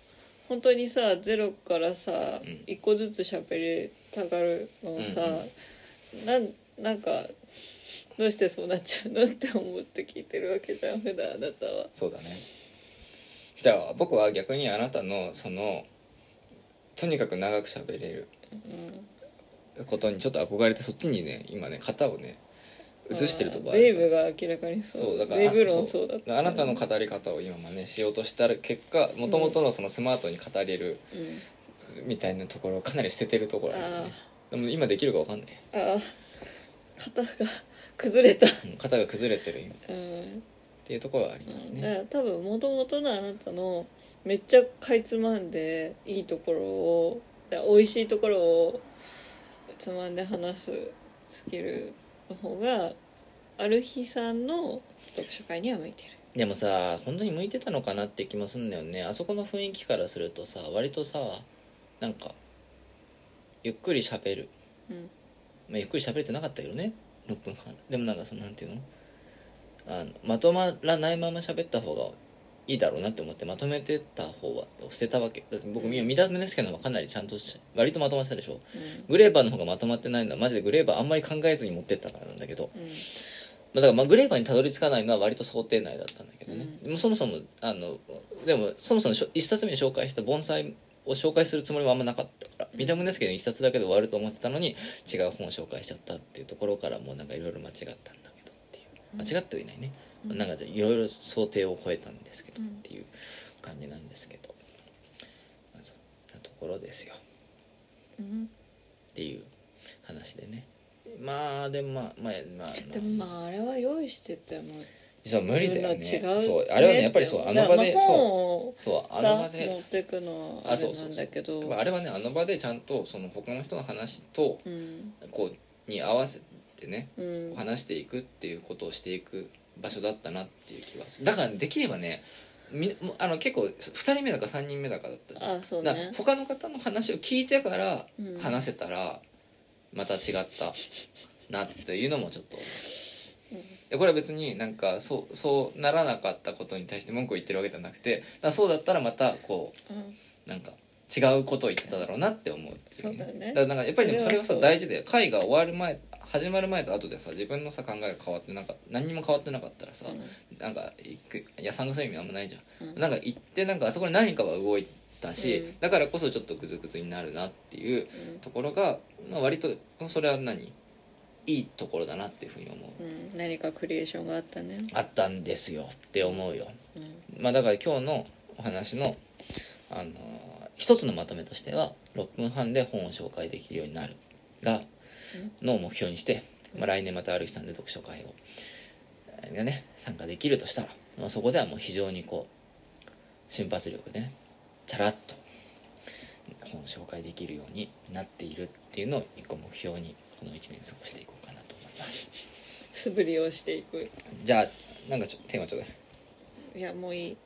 本当にさゼロからさうん。一個ずつ喋りたがるのをさ、なんなんかどうしてそうなっちゃうのって思って聞いてるわけじゃん普段あなたは。そうだね。だから僕は逆にあなたのそのとにかく長く喋れるうん。ことにちょっと憧れてそっちにね今ね型をね移してるとこあるデイブが明らかにそう。そうだからデイブ論そうだった。あなたの語り方を今真似しようとした結果もともとのそのスマートに語れるうん。みたいなところをかなり捨ててるところあるでも今できるか分かんない。ああ肩が崩れた。うん型が崩れてる今。っうん。ていうところはありますね。だから多分もともとのあなたのめっちゃかいつまんでいいところを美味しいところをつまんで話すスキルの方がある日さんの読書会には向いてる。でもさ本当に向いてたのかなって気もすんだよね。あそこの雰囲気からするとさ割とさなんかゆっくり喋る、うん。まあ、ゆっくり喋れてなかったけどね6分半でもなんかそのなんていうの？あのまとまらないまま喋った方がいいだろうなって思ってまとめてた方は捨てたわけ。だって僕見見た目ですけどかなりちゃんとし割とまとまってたでしょ。グレーバーの方がまとまってないのはマジでグレーバーあんまり考えずに持ってったからなんだけど、うん。うんまあ、だからまあグレーバーにたどり着かないのは割と想定内だったんだけどね、でもそもそもあのでもそもそもしょ一冊目に紹介した盆栽を紹介するつもりはあんまなかったから見た目ですけど一冊だけで終わると思ってたのに違う本を紹介しちゃったっていうところからもうなんかいろいろ間違ったんだけどっていう。間違ってはいないね、うんなんかいろいろ想定を超えたんですけどうんっていう感じなんですけど、まあ、そんなところですよ。うん。っていう話でね。まあでもまあまあまあ、でもまああれは用意しててもそう無理だよね。そうあれはねやっぱりそうあの場でそう。をそうあの場で。ってくのはあれなんだけど。あれはねあの場でちゃんとその他の人の話とうん。こうに合わせてねうん。話していくっていうことをしていく場所だったなっていう気がする。だからできればねあの結構2人目だか3人目だかだったじゃん。あそうだからね他の方の話を聞いてからうん。話せたらまた違ったなっていうのもちょっと思う。でこれは別になんかそうそうならなかったことに対して文句を言ってるわけじゃなくてだからそうだったらまたこうん。うなんか違うことを言ってただろうなって思うっていそうだね。からなんかやっぱりでもそれはさそれはそう。大事で会が終わる前始まる前と後でさ自分のさ考えが変わってなかった何にも変わってなかったらさ、なんか行くいや参加する意味あんまないじゃん、うん。なんか行ってなんかあそこに何かは動いたし、うん。だからこそちょっとグズグズになるなっていううん。ところが、まあ、割とそれは何？いいところだなっていうふうに思う、うん。何かクリエーションがあったね。あったんですよって思うよ、うん。まあ、だから今日のお話の、あのー一つのまとめとしては6分半で本を紹介できるようになるがのを目標にして、まあ、来年またある日さんで読書会をえーがね参加できるとしたら、まあ、そこではもう非常にこう瞬発力でねチャラッと本を紹介できるようになっているっていうのを一個目標にこの1年過ごしていこうかなと思います。素振りをしていく。じゃあなんかちょっとテーマちょうだいいやもういい。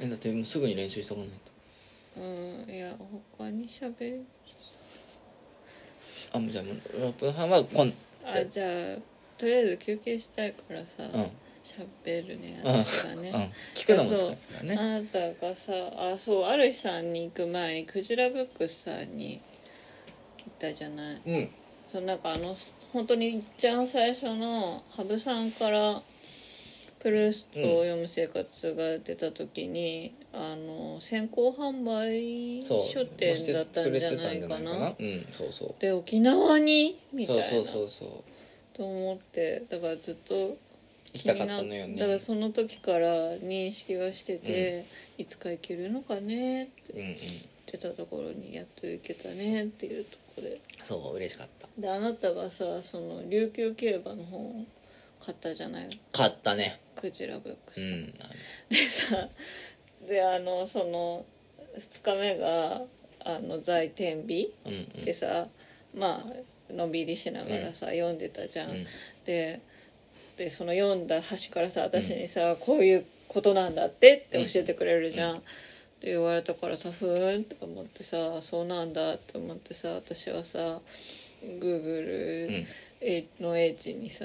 えだってもうすぐに練習しとかないと。うんいや他に喋るあじゃあ6分半はこんあじゃあとりあえず休憩したいからさうん。喋、るねうん。私がね、うん。聞くのも疲れるからね。あなたがさあそうある日さんに行く前にクジラブックスさんに行ったじゃない。うん。そのなんかあの本当にいっちゃん最初の羽生さんからプルーストを読む生活が出た時に、あの先行販売書店だったんじゃないかな？で沖縄に？みたいな。そうそうそうそう。と思ってだからずっと行きたかったのよね。だからその時から認識がしてて、いつか行けるのかねってうんうん言ってたところにやっと行けたねっていうところで。そう嬉しかった。であなたがさその琉球競馬の本を買ったじゃない？買ったね。クジラブックス、うん。でさであのその2日目があの在天日うんうん。でさまあのんびりしながらさ、読んでたじゃん、うん。ででその読んだ端からさ私にさ、こういうことなんだってって教えてくれるじゃん、って言われたからさふーんって思ってさそうなんだって思ってさ私はさ Google の英知にさ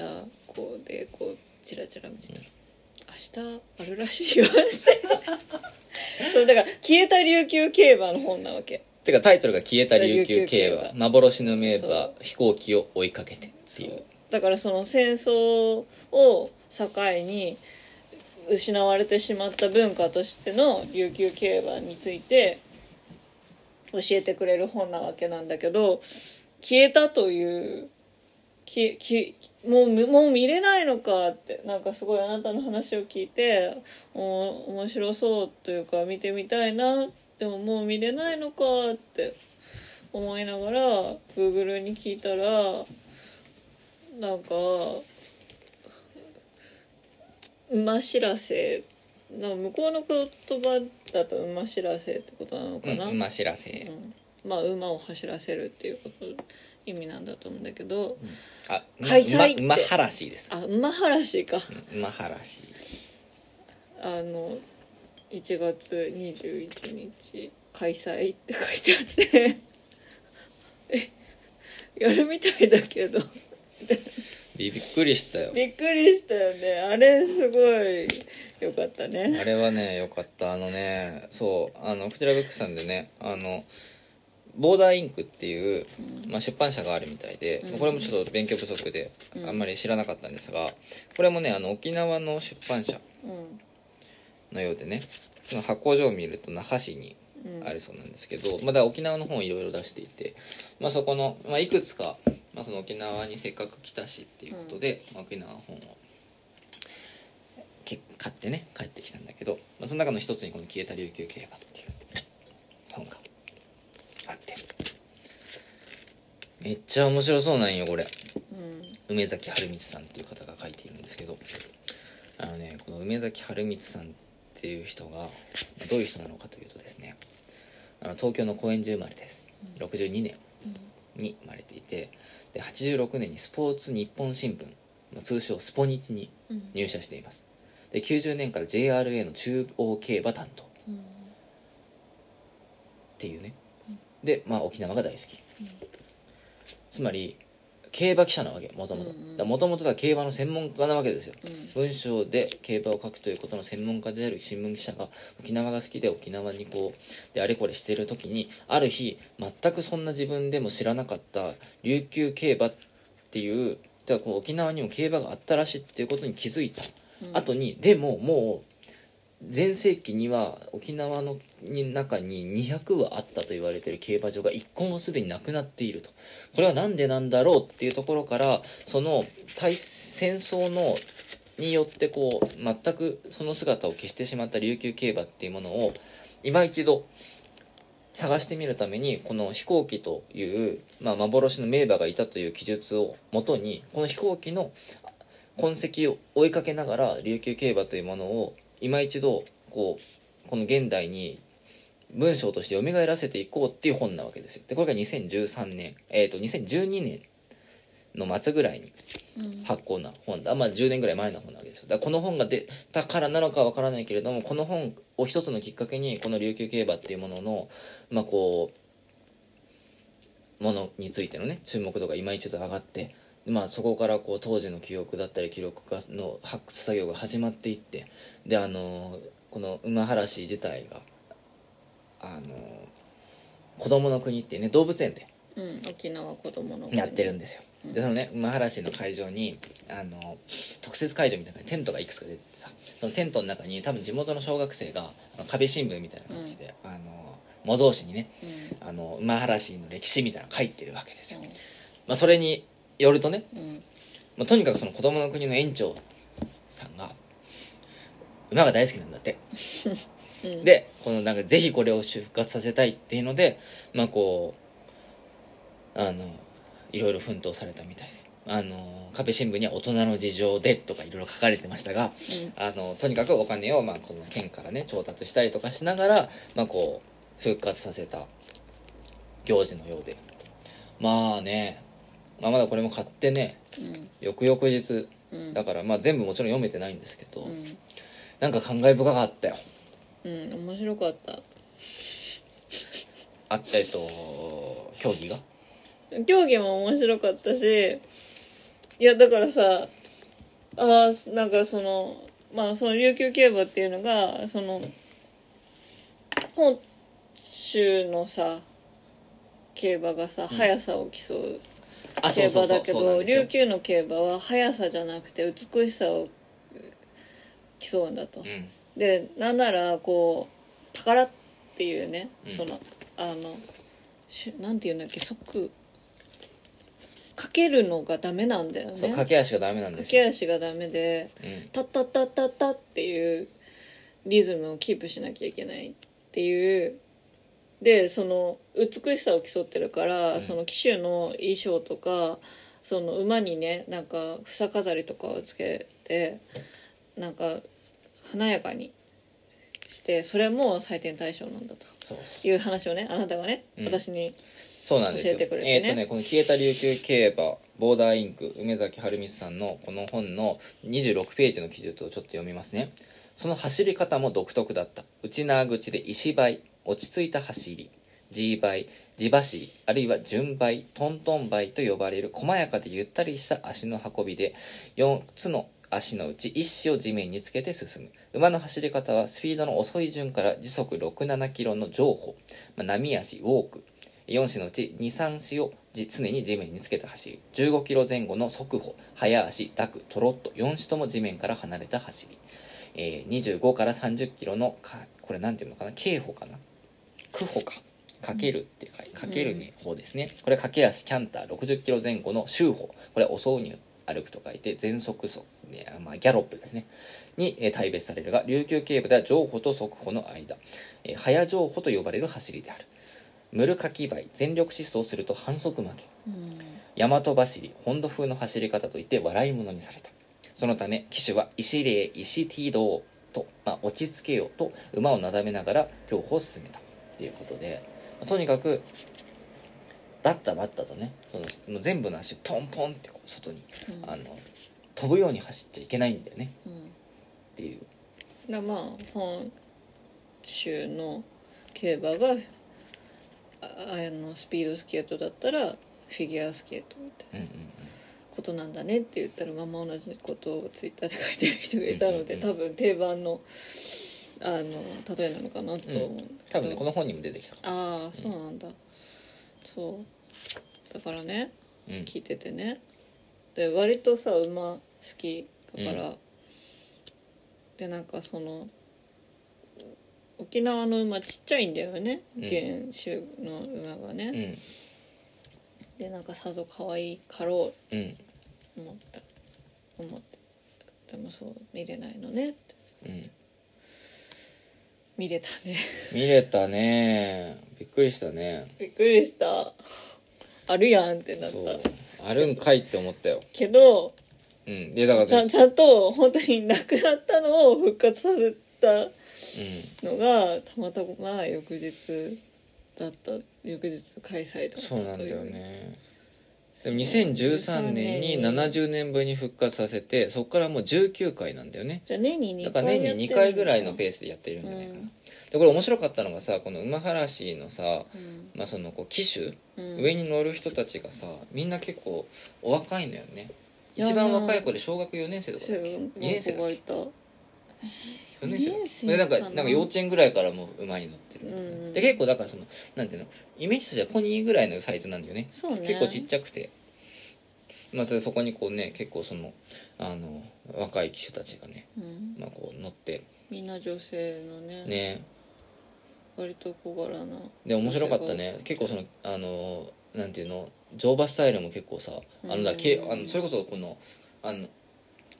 こうでこうチラチラ見てたら「明日あるらしいよ」って。そうだから消えた琉球競馬の本なわけ。てかタイトルが「消えた琉球競馬。馬幻の名馬飛行機を追いかけて」っていう。だからその戦争を境に失われてしまった文化としての琉球競馬について教えてくれる本なわけなんだけど消えたというききもうもう見れないのかってなんかすごいあなたの話を聞いてお面白そうというか見てみたいなでももう見れないのかって思いながら Google に聞いたらなんか馬知らせの向こうの言葉だと馬知らせってことなのかな、うん馬知らせ。うん。まあ馬を走らせるっていうこと意味なんだと思うんだけど、あ開催って。馬馬はらしです。あ馬はらしか。うん馬はらしあの1月21日開催って書いてあって。(laughs) えやるみたいだけど。びっくりしたよ。びっくりしたよね。あれすごいよかったね。あれはねよかった。あのねそうあのクジラブックさんでねあのボーダーインクっていう、まあ、出版社があるみたいで、うん。これもちょっと勉強不足でうん。あんまり知らなかったんですがこれもねあの沖縄の出版社うん。のようでねその発行所を見ると那覇市にうん。あるそうなんですけど、まあ、だ沖縄の本をいろいろ出していて、まあ、そこの、まあ、いくつか、まあ、その沖縄にせっかく来たしっていうことで、まあ沖縄本をけ買ってね帰ってきたんだけど、まあ、その中の一つにこの「消えた琉球競馬」っていう本があってめっちゃ面白そうなんよこれ。うん。梅崎春光さんっていう方が書いているんですけど。あのねこの梅崎春光さんっていう人がどういう人なのかというとですねあの東京の高円寺生まれです。62年に生まれていてで86年にスポーツ日本新聞まあ通称スポニチにうん。入社しています。で90年から JRA の中央競馬担当っうん。ていうね。でまあ沖縄が大好きつまり競馬記者なわけもともともともとは競馬の専門家なわけですよ。うん。文章で競馬を書くということの専門家である新聞記者が沖縄が好きで沖縄にこうであれこれしてる時にある日全くそんな自分でも知らなかった琉球競馬っていうだこう沖縄にも競馬があったらしいっていうことに気づいた。うん。後にでももう全盛期には沖縄の中に200はあったと言われている競馬場が1個もすでになくなっていると。これは何でなんだろうっていうところからその対戦争のによってこう全くその姿を消してしまった琉球競馬っていうものを今一度探してみるためにこの飛行機という、まあ、幻の名馬がいたという記述をもとにこの飛行機の痕跡を追いかけながら琉球競馬というものを今一度こうこの現代に文章として蘇らせていこうっていう本なわけですよ。でこれが2013年。えっ、と2012年の末ぐらいにうん。発行な本だ。まあ10年ぐらい前の本なわけですよ。だからこの本が出たからなのかわからないけれどもこの本を一つのきっかけにこの琉球競馬っていうもののまあこものについてのね注目度が今一度上がってまあそこからこう当時の記憶だったり記録がの発掘作業が始まっていってであのこの馬原市自体があの子供の国っていうね動物園でうん沖縄子供のやってるんですよ。でそのね馬原市の会場にあの特設会場みたいなテントがいくつか出ててさそのテントの中に多分地元の小学生が壁新聞みたいな感じで、あの模造紙にねうん。あの馬原市の歴史みたいなの書いてるわけですよ、うまあ、それによるとね、んうん。まあ、とにかくその子供の国の園長さんが馬が大好きなんだって。うん。でこのなんかぜひこれを復活させたいっていうのでまあこうあのいろいろ奮闘されたみたいで。あの壁新聞には大人の事情でとかいろいろ書かれてましたがあのとにかくお金をまあこの県からね調達したりとかしながらまあこう復活させた行事のようで。まあね、まあ、まだこれも買ってねうん。翌々日。うん。だからまあ全部もちろん読めてないんですけど、うん。なんか感慨深かったよ。うん面白かった。あえっと競技が？競技も面白かったしいやだからさあーなんかそのまあその琉球競馬っていうのがその本州のさ競馬がさ速さを競うあ競馬だけど琉球の競馬は速さじゃなくて美しさを競うんだと。うん。でなんならこう宝っていうね、うん。そのあのしなんていうんだっけ即かけるのがダメなんだよね。そう駆け足がダメなんです駆よけ足がダメでうん。タッタッタッタッタっていうリズムをキープしなきゃいけないっていうでその美しさを競ってるから、うん。その騎手の衣装とかその馬にねなんか房飾りとかをつけてなんか華やかにしてそれも採点対象なんだと。いう話をねあなたがね、うん。私にそうなんですよ。教えてくれてね。えっ、とねこの消えた琉球競馬ボーダーインク梅崎春光さんのこの本の26ページの記述をちょっと読みますね。その走り方も独特だった。内縄口で石倍落ち着いた走り G 倍地走りあるいは順倍トントン倍と呼ばれる細やかでゆったりした足の運びで4つの足のうち1子を地面につけて進む。馬の走り方はスピードの遅い順から時速67キロの上歩、まあ、波足ウォーク。4子のうち23子を常に地面につけて走る。15キロ前後の速歩早足ダクトロット4子とも地面から離れた走り、えー25から30キロのかこれなんていうのかな軽歩かな。空歩かかけるって書いかけるに方ですね、これ駆け足キャンター60キロ前後の周歩。これ遅うに歩くと書いて全速速、ねまあ、ギャロップですね。に、えー大別されるが琉球競馬では上歩と速歩の間、えー早上歩と呼ばれる走りである。ムルカキバイ全力疾走すると反則負け。うん。大和走り本土風の走り方といって笑い物にされた。そのため騎手は石霊石ティードと、まあ、落ち着けようと馬をなだめながら競歩を進めたっていうことでとにかくバッタバッタとねその全部の足ポンポンってこう外に、うん。あの飛ぶように走っちゃいけないんだよね。うん。っていう。だまあ本州の競馬がああのスピードスケートだったらフィギュアスケートみたいなことなんだねって言ったらまんま同じことをツイッターで書いてる人がいたので、多分定番のあの例えなのかなと思う、多分ねこの本にも出てきたああそうなんだ、そう。だからねうん。聞いててね。で割とさ馬好きだから、うでなんかその沖縄の馬ちっちゃいんだよね。うん。原種の馬がね、うん。でなんかさぞ可愛いかろう。うん。思った。思って。でもそう見れないのねって。うん見れたね。見れたね。びっくりしたね。びっくりした。あるやんってなった。あるんかいって思ったよ。けどうん。でだからねちゃんちゃんと本当に亡くなったのを復活させたのがたまたま翌日だった。翌日開催だったという。そうなんだよねで2013年に70年ぶりに復活させてそこからもう19回なんだよね。じゃあ年に2だから年に2回ぐらいのペースでやっているんじゃないかな、うんでこれ面白かったのがさこの馬原氏のさ、うん。まあ、そのこう騎手、うん。上に乗る人たちがさみんな結構お若いんだよね。一番若い子で小学4年生とかだっけ？2 2年生だっけ？4年でなんかかな。なんか幼稚園ぐらいからもう馬に乗ってるみたいな、うん。で結構だからそのなんていうのイメージとしてはポニーぐらいのサイズなんだよね。ね。結構ちっちゃくて。まあそれそこにこうね結構そのあの若い騎手たちがね、うん。まあ、こう乗って。みんな女性のね。ね。割と小柄な。で面白かったね。結構そのあのなんていうの乗馬スタイルも結構さあのだ、うんけあのそれこそこのあの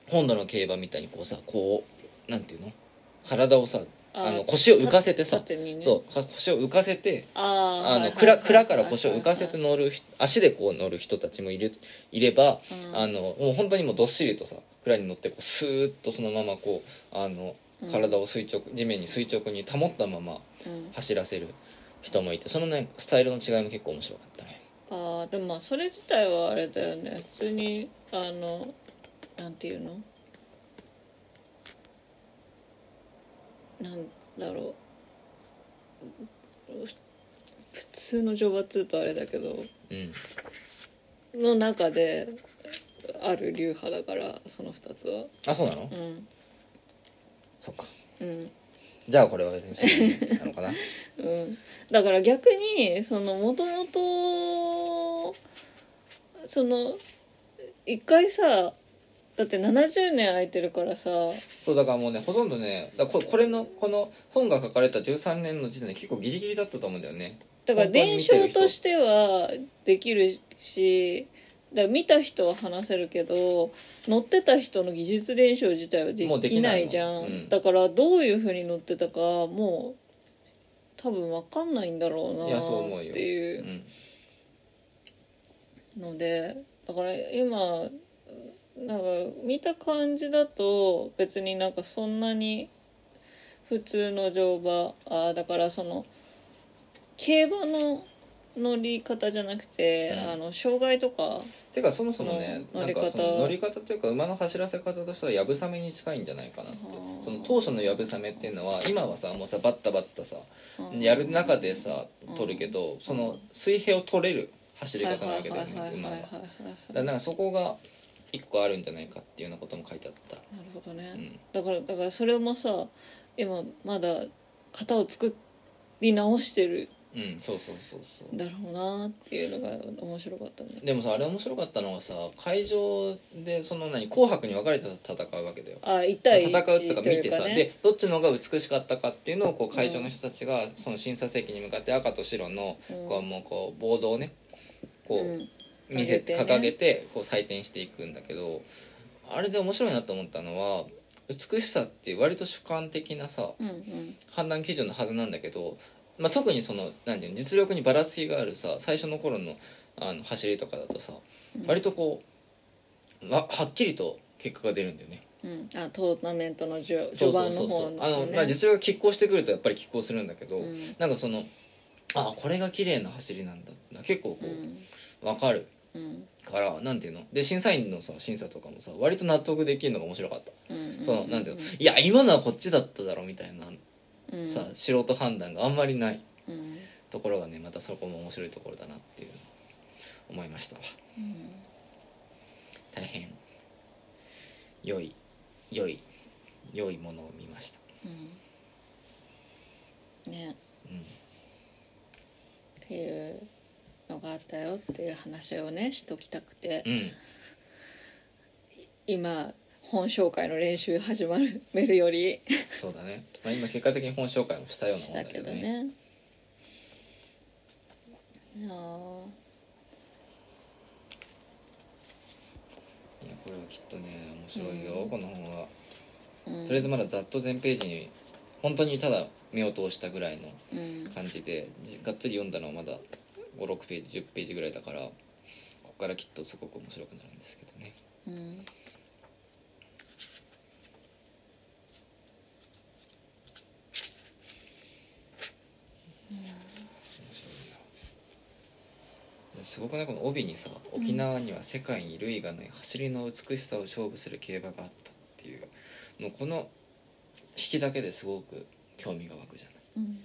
本土の競馬みたいにこうさこうなんていうの体をさああの腰を浮かせてさそうか腰を浮かせてあの蔵はい蔵から腰を浮かせて乗る人足でこう乗る人たちもいるいれば、うん。あのもう本当にもうどっしりとさ蔵に乗ってこうスーッとそのままこうあの体を垂直地面に垂直に保ったままうん。走らせる人もいてそのねスタイルの違いも結構面白かったね。あーでもまあそれ自体はあれだよね。普通にあのなんていうの？なんだろう。ふ普通の乗馬っつうとあれだけど。うん。の中である流派だからその2つは。あそうなの、うん。そっか。うん。じゃあこれは別にそうなのかな。(laughs) うん、だから逆にそのもともとその一回さだって70年空いてるからさ。そうだからもうねほとんどねだここれのこの本が書かれた13年の時点で結構ギリギリだったと思うんだよね。だから伝承としてはできるしだ見た人は話せるけど乗ってた人の技術伝承自体はでききないいじゃん、うん。だからどういうふうに乗ってたかもう多分分かんないんだろうなっていう。うん。のでだから今なんか見た感じだと別になんかそんなに普通の乗馬あーだからその競馬の乗り方じゃなくて、うん。あの障害とかてかそもそもねうんなんかそ乗り方。の乗り方というか馬の走らせ方としてはやぶさめに近いんじゃないかなってー。その当初のやぶさめっていうのは今はさもうさバッタバッタさうんやる中でさうん。取るけどその水平を取れる走り方なわけだよね馬は。だからそこが一個あるんじゃないかっていうようなことも書いてあった。なるほどね、うん。だからだからそれもさ今まだ型を作り直してるうんそうそうそうそう。んだろうなっていうのが面白かったね。でもさあれ面白かったのがさ会場でその何紅白に分かれて戦うわけだよ。あ1対1戦うっていうか見てさ、ね。でどっちの方が美しかったかっていうのをこう会場の人たちがその審査席に向かって赤と白のうん。こうもうこうボードをねこうん。う見せてね。掲げてこう採点していくんだけどあれで面白いなと思ったのは美しさって割と主観的なさうんうん。判断基準のはずなんだけど、まあ、特にそのなんていうの実力にばらつきがあるさ最初の頃のあの走りとかだとさ割とこうわはっきりと結果が出るんだよね。うん、あトーナメントの序盤の方そうそう。あの、ね。まあ、実力が拮抗してくるとやっぱり拮抗するんだけど、うん。なんかそのあこれが綺麗な走りなんだ結構こう、分かるうんからなんていうの？で審査員のさ審査とかもさ割と納得できるのが面白かった、うん。そのなんていうの？いや今のはこっちだっただろみたいなうん。さ、素人判断があんまりないうん。ところがねまたそこも面白いところだなっていう思いました。わ大変良い良い良いものを見ました。うん。ね。うん。っていうのがあったよっていう話をねしときたくて。うん。今本紹介の練習始まるめるより。そうだね、まあ、今結果的に本紹介もしたようなもんだけどね。どね。いやこれはきっとね面白いよ、うん。この本は。うん。とりあえずまだざっと全ページに本当にただ目を通したぐらいのうん。感じでじがっつり読んだのはまだ56ページ10ページぐらいだからここからきっとすごく面白くなるんですけどね。うん。すごくないこの帯にさ「沖縄には世界に類がない走りの美しさを勝負する競馬があった」っていうもうこの引きだけですごく興味が湧くじゃない。うん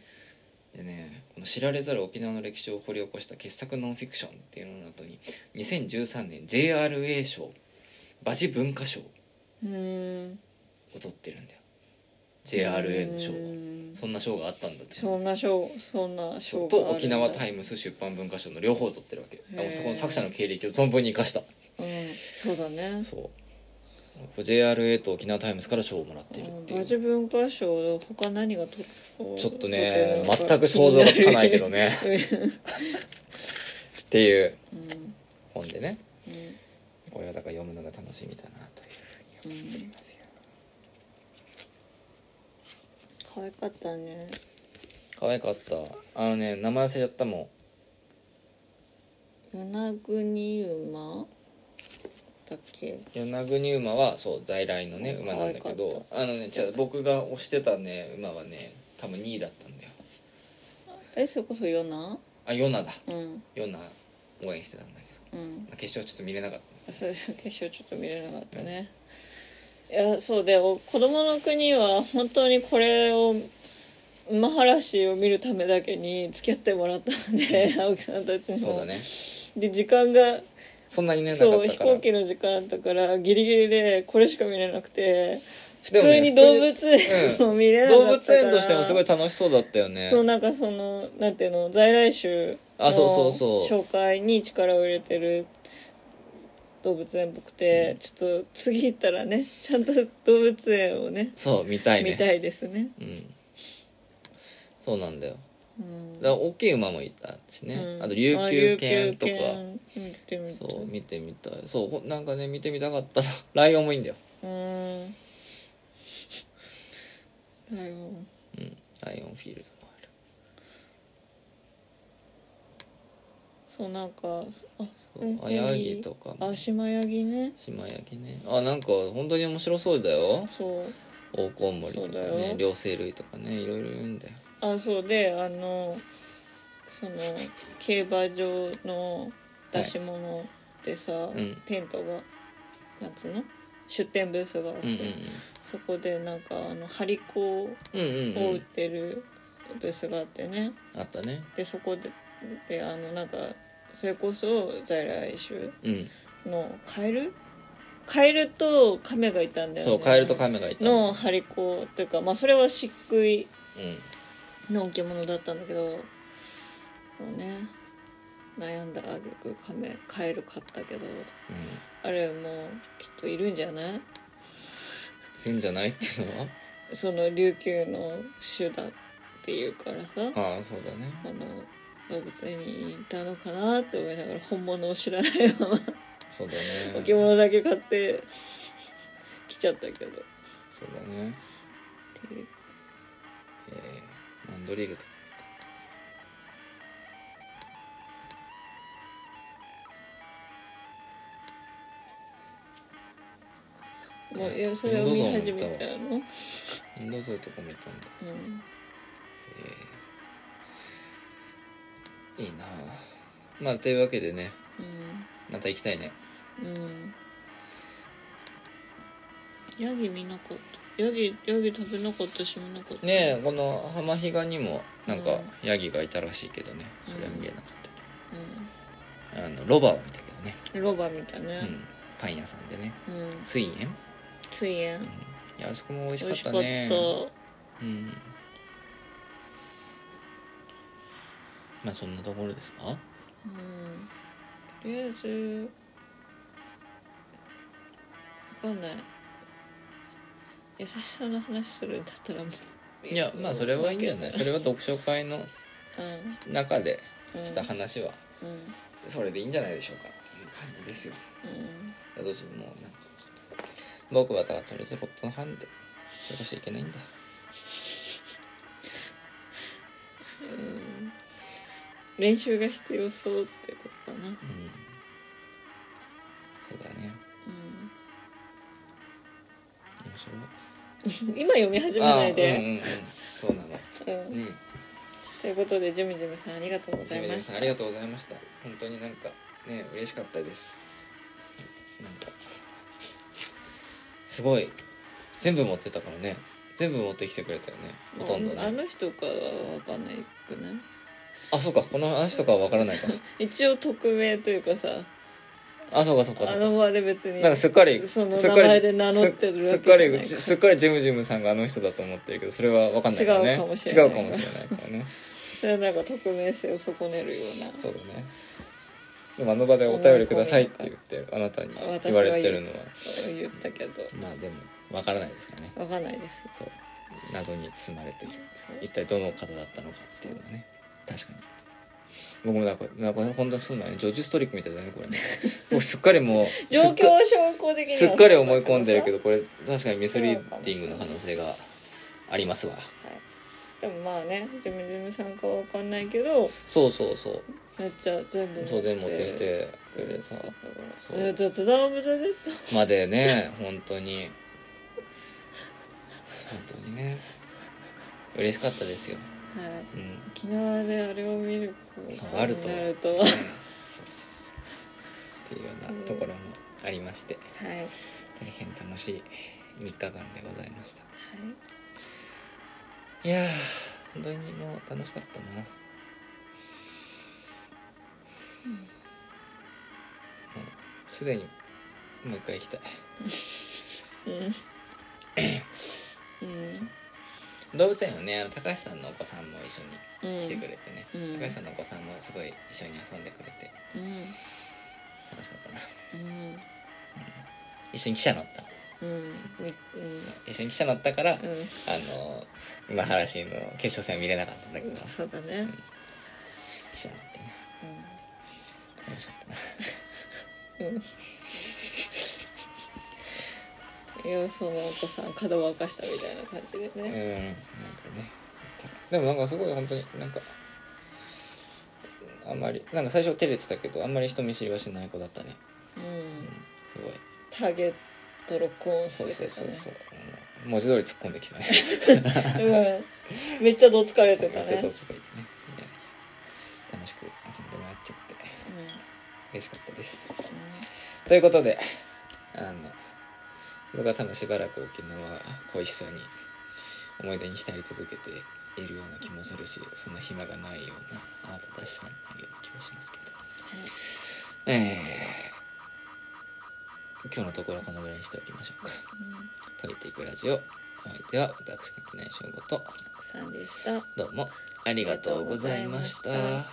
の知られざる沖縄の歴史を掘り起こした傑作ノンフィクションっていうのの後に2013年 JRA 賞馬事文化賞をうん取ってるんだよ。JRA の賞。そんな賞があったんだって。そんな賞そんな賞と沖縄タイムス出版文化賞の両方を取ってるわけそこの作者の経歴を存分に生かした。うん。そうだね。そう JRA と沖縄タイムスから賞をもらってるっていう。馬事文化賞他何がとちょっとね全く想像がつかないけどね。っていう。うん。本でね。うん。これはだから読むのが楽しみだなというふうに思っていますよ。可愛かったね。可愛かった。あのね名前忘れちゃったも与那国馬？だっけ？ん与那国馬はそう在来のねうん馬なんだけどった。あのねじゃあ僕が推してたね馬はね多分2位だったんだよ。えそれこそ与那あヨナだ。うん。ヨナ応援してたんだけど。うん。決勝ちょっと見れなかっそれ決勝ちょっと見れなかったね、いやそうでお子供の国は本当にこれを馬原氏を見るためだけに付き合ってもらったので青木さんたちも。たそうだね。で時間がそんなにねそう飛行機の時間だからギリギリでこれしか見れなくて普通に動物園を見れなかったから、動物園としてもすごい楽しそうだったよね。そうなんかそのなんていうの在来種の紹介に力を入れてる動物園っぽくて、ちょっと次行ったらねちゃんと動物園をねそう見たいね。見たいですね。うん。そうなんだようん。だから大きい馬もいたしね、うん。あと琉球犬とか。あ琉球犬見てみたい。そう見てみたい。そうほなんかね見てみたかったな。(laughs) ライオンもいいんだよ。うん。ライオン。うん。ライオンフィールドもある。そうなんかあそうあヤギとかも。あ島ヤギね。島ヤギね。あなんか本当に面白そうだよ。そう。オオコウモリとかそうだよ。ね両生類とかねいろいろいるんだよあそうであのその競馬場の出し物でさ、ん。テントがなんつうの？出店ブースがあって、うんうんそこでなんかあの張り子をうんうんうん。う売っんてるブースがあってね。あったね。でそこでであのなんかそれこそ在来種うん。のカエル？カエルとカメがいたんだよね。そうカエルとカメがいた。の張り子っていうかまあそれは漆喰うんの置物だったんだけどもうね悩んだあげくカメカエル買ったけどうあれもうきっといるんじゃない？んいるんじゃないっていうのは？その琉球の種だっていうからさああそうだね。あの動物園にいたのかなって思いながら本物を知らないままそうだね。置物だけ買って来ちゃったけど。ってそうだね。いう。えンドリルとか。もういやそれを見始めちゃうの？インドゾウとかもいたんだ。うん。いいな。あまあというわけでね。うん。また行きたいね。うん。ヤギ見なかったヤギヤギ食べなかったし見なかった。ねえこの浜比嘉にもなんかうヤギがいたらしいけどね。それは見れなかったけうど、あのロバを見たけどね、んロバ見たね。うん、パン屋さんでね。うん。水園、水園。うん、いやあそこも美味し美味しかった。ねうん。まあそんなところですか？うん。とりあえずわかんない優しさの話するんだったらもういやまあそれはいいんじゃない？それは読書会のう中でん。した話はうん。うんそれでいいんじゃないでしょうかっていう感じですよ。うん。どうしてもうなんか僕はだからとりあえず6分半でそれこそいけないんだ。うん。練習が必要そうってことかな。うん。そうだね。面白い (laughs) 今読み始めないあうんうんでうん。そうなのうん。うん。ということでジュミジュミさんありがとうござジいました。ミジミさんありがとうございました。本当になんかね嬉しかったです。すごい。全部持ってたからね。全部持ってきてくれたよね。ほとんどあねの人かは分かんないくない？あそうか。この話とかは分からないか。(laughs) 一応匿名というかさあそうかそうかあそうか。の場で別になんかすっかりそのすっか前で名乗ってるわけじゃないすすっかりうちすっかりジムジムさんがあの人だと思ってるけどそれは分かんないからね。違うかもしれない。違うかもしれないからね。(laughs) それはなんか匿名性を損ねるような。そうだね。でもあの場でお便りくださいって言ってるあなたに言われてるのは。言ったけど。まあでも分からないですからね。分かんないです。そう。謎に包まれている。そう。一体どの方だったのかっていうのはね。確かに僕もなんかなんか本当にそうだね。ジョージ・ストリックみたいだねこれね。(laughs) 僕すっかりもう状況証拠的に。はすっかり思い込んでるけど、どこれ確かにミスリーディングの可能性がありますわ。はい、でもまあねジムジムさんかは分かんないけどそうそうそう。めっちゃ全部そう全部持ってきてくれてさそう。え雑談オブザ・デッまでね本当に。本当にね。嬉しかったですようん。沖縄であれを見るあると。ると。うん。はそうそうそう。っていうようなところもありまして。いはい。大変楽しい3日間でございました。い。やー本当にもう楽しかったな。もうすでにもう一回行きたい。うん。うん動物園はねあの高橋さんのお子さんも一緒うん。に来てくれてね、うん。高橋さんのお子さんもすごい一緒に遊んでくれて。うん。楽しかったな。うん。一緒に汽車乗った。一緒に汽車乗ったから、うん。あの今原市の決勝戦は見れなかったんだけど。汽そうだね。車乗ってね。楽しかったな。うんよそのお子さん角沸かしたみたいな感じでうんねなんかね。でもなんかすごい本当になんかあんまりなんか最初照れてたけどあんまり人見知りはしない子だったね。うん。すごい。ターゲットロックオンさそうれてたね。そうそうそう、う。ん文字通り突っ込んできたね。うん。めっちゃどつかれてたね。めっちゃどっちかいてね。いやいや楽しく遊んでもらっちゃって。嬉しかったです。ということであの僕は多分しばらく沖縄恋しさに思い出に浸り続けているような気もするしそんな暇がないような慌ただしさになるような気もしますけど。えー、今日のところはこのぐらいにしておきましょうか。ポエティックラジオ。お相手は私垣内翔吾と。さんでした。どうもありがとうございました。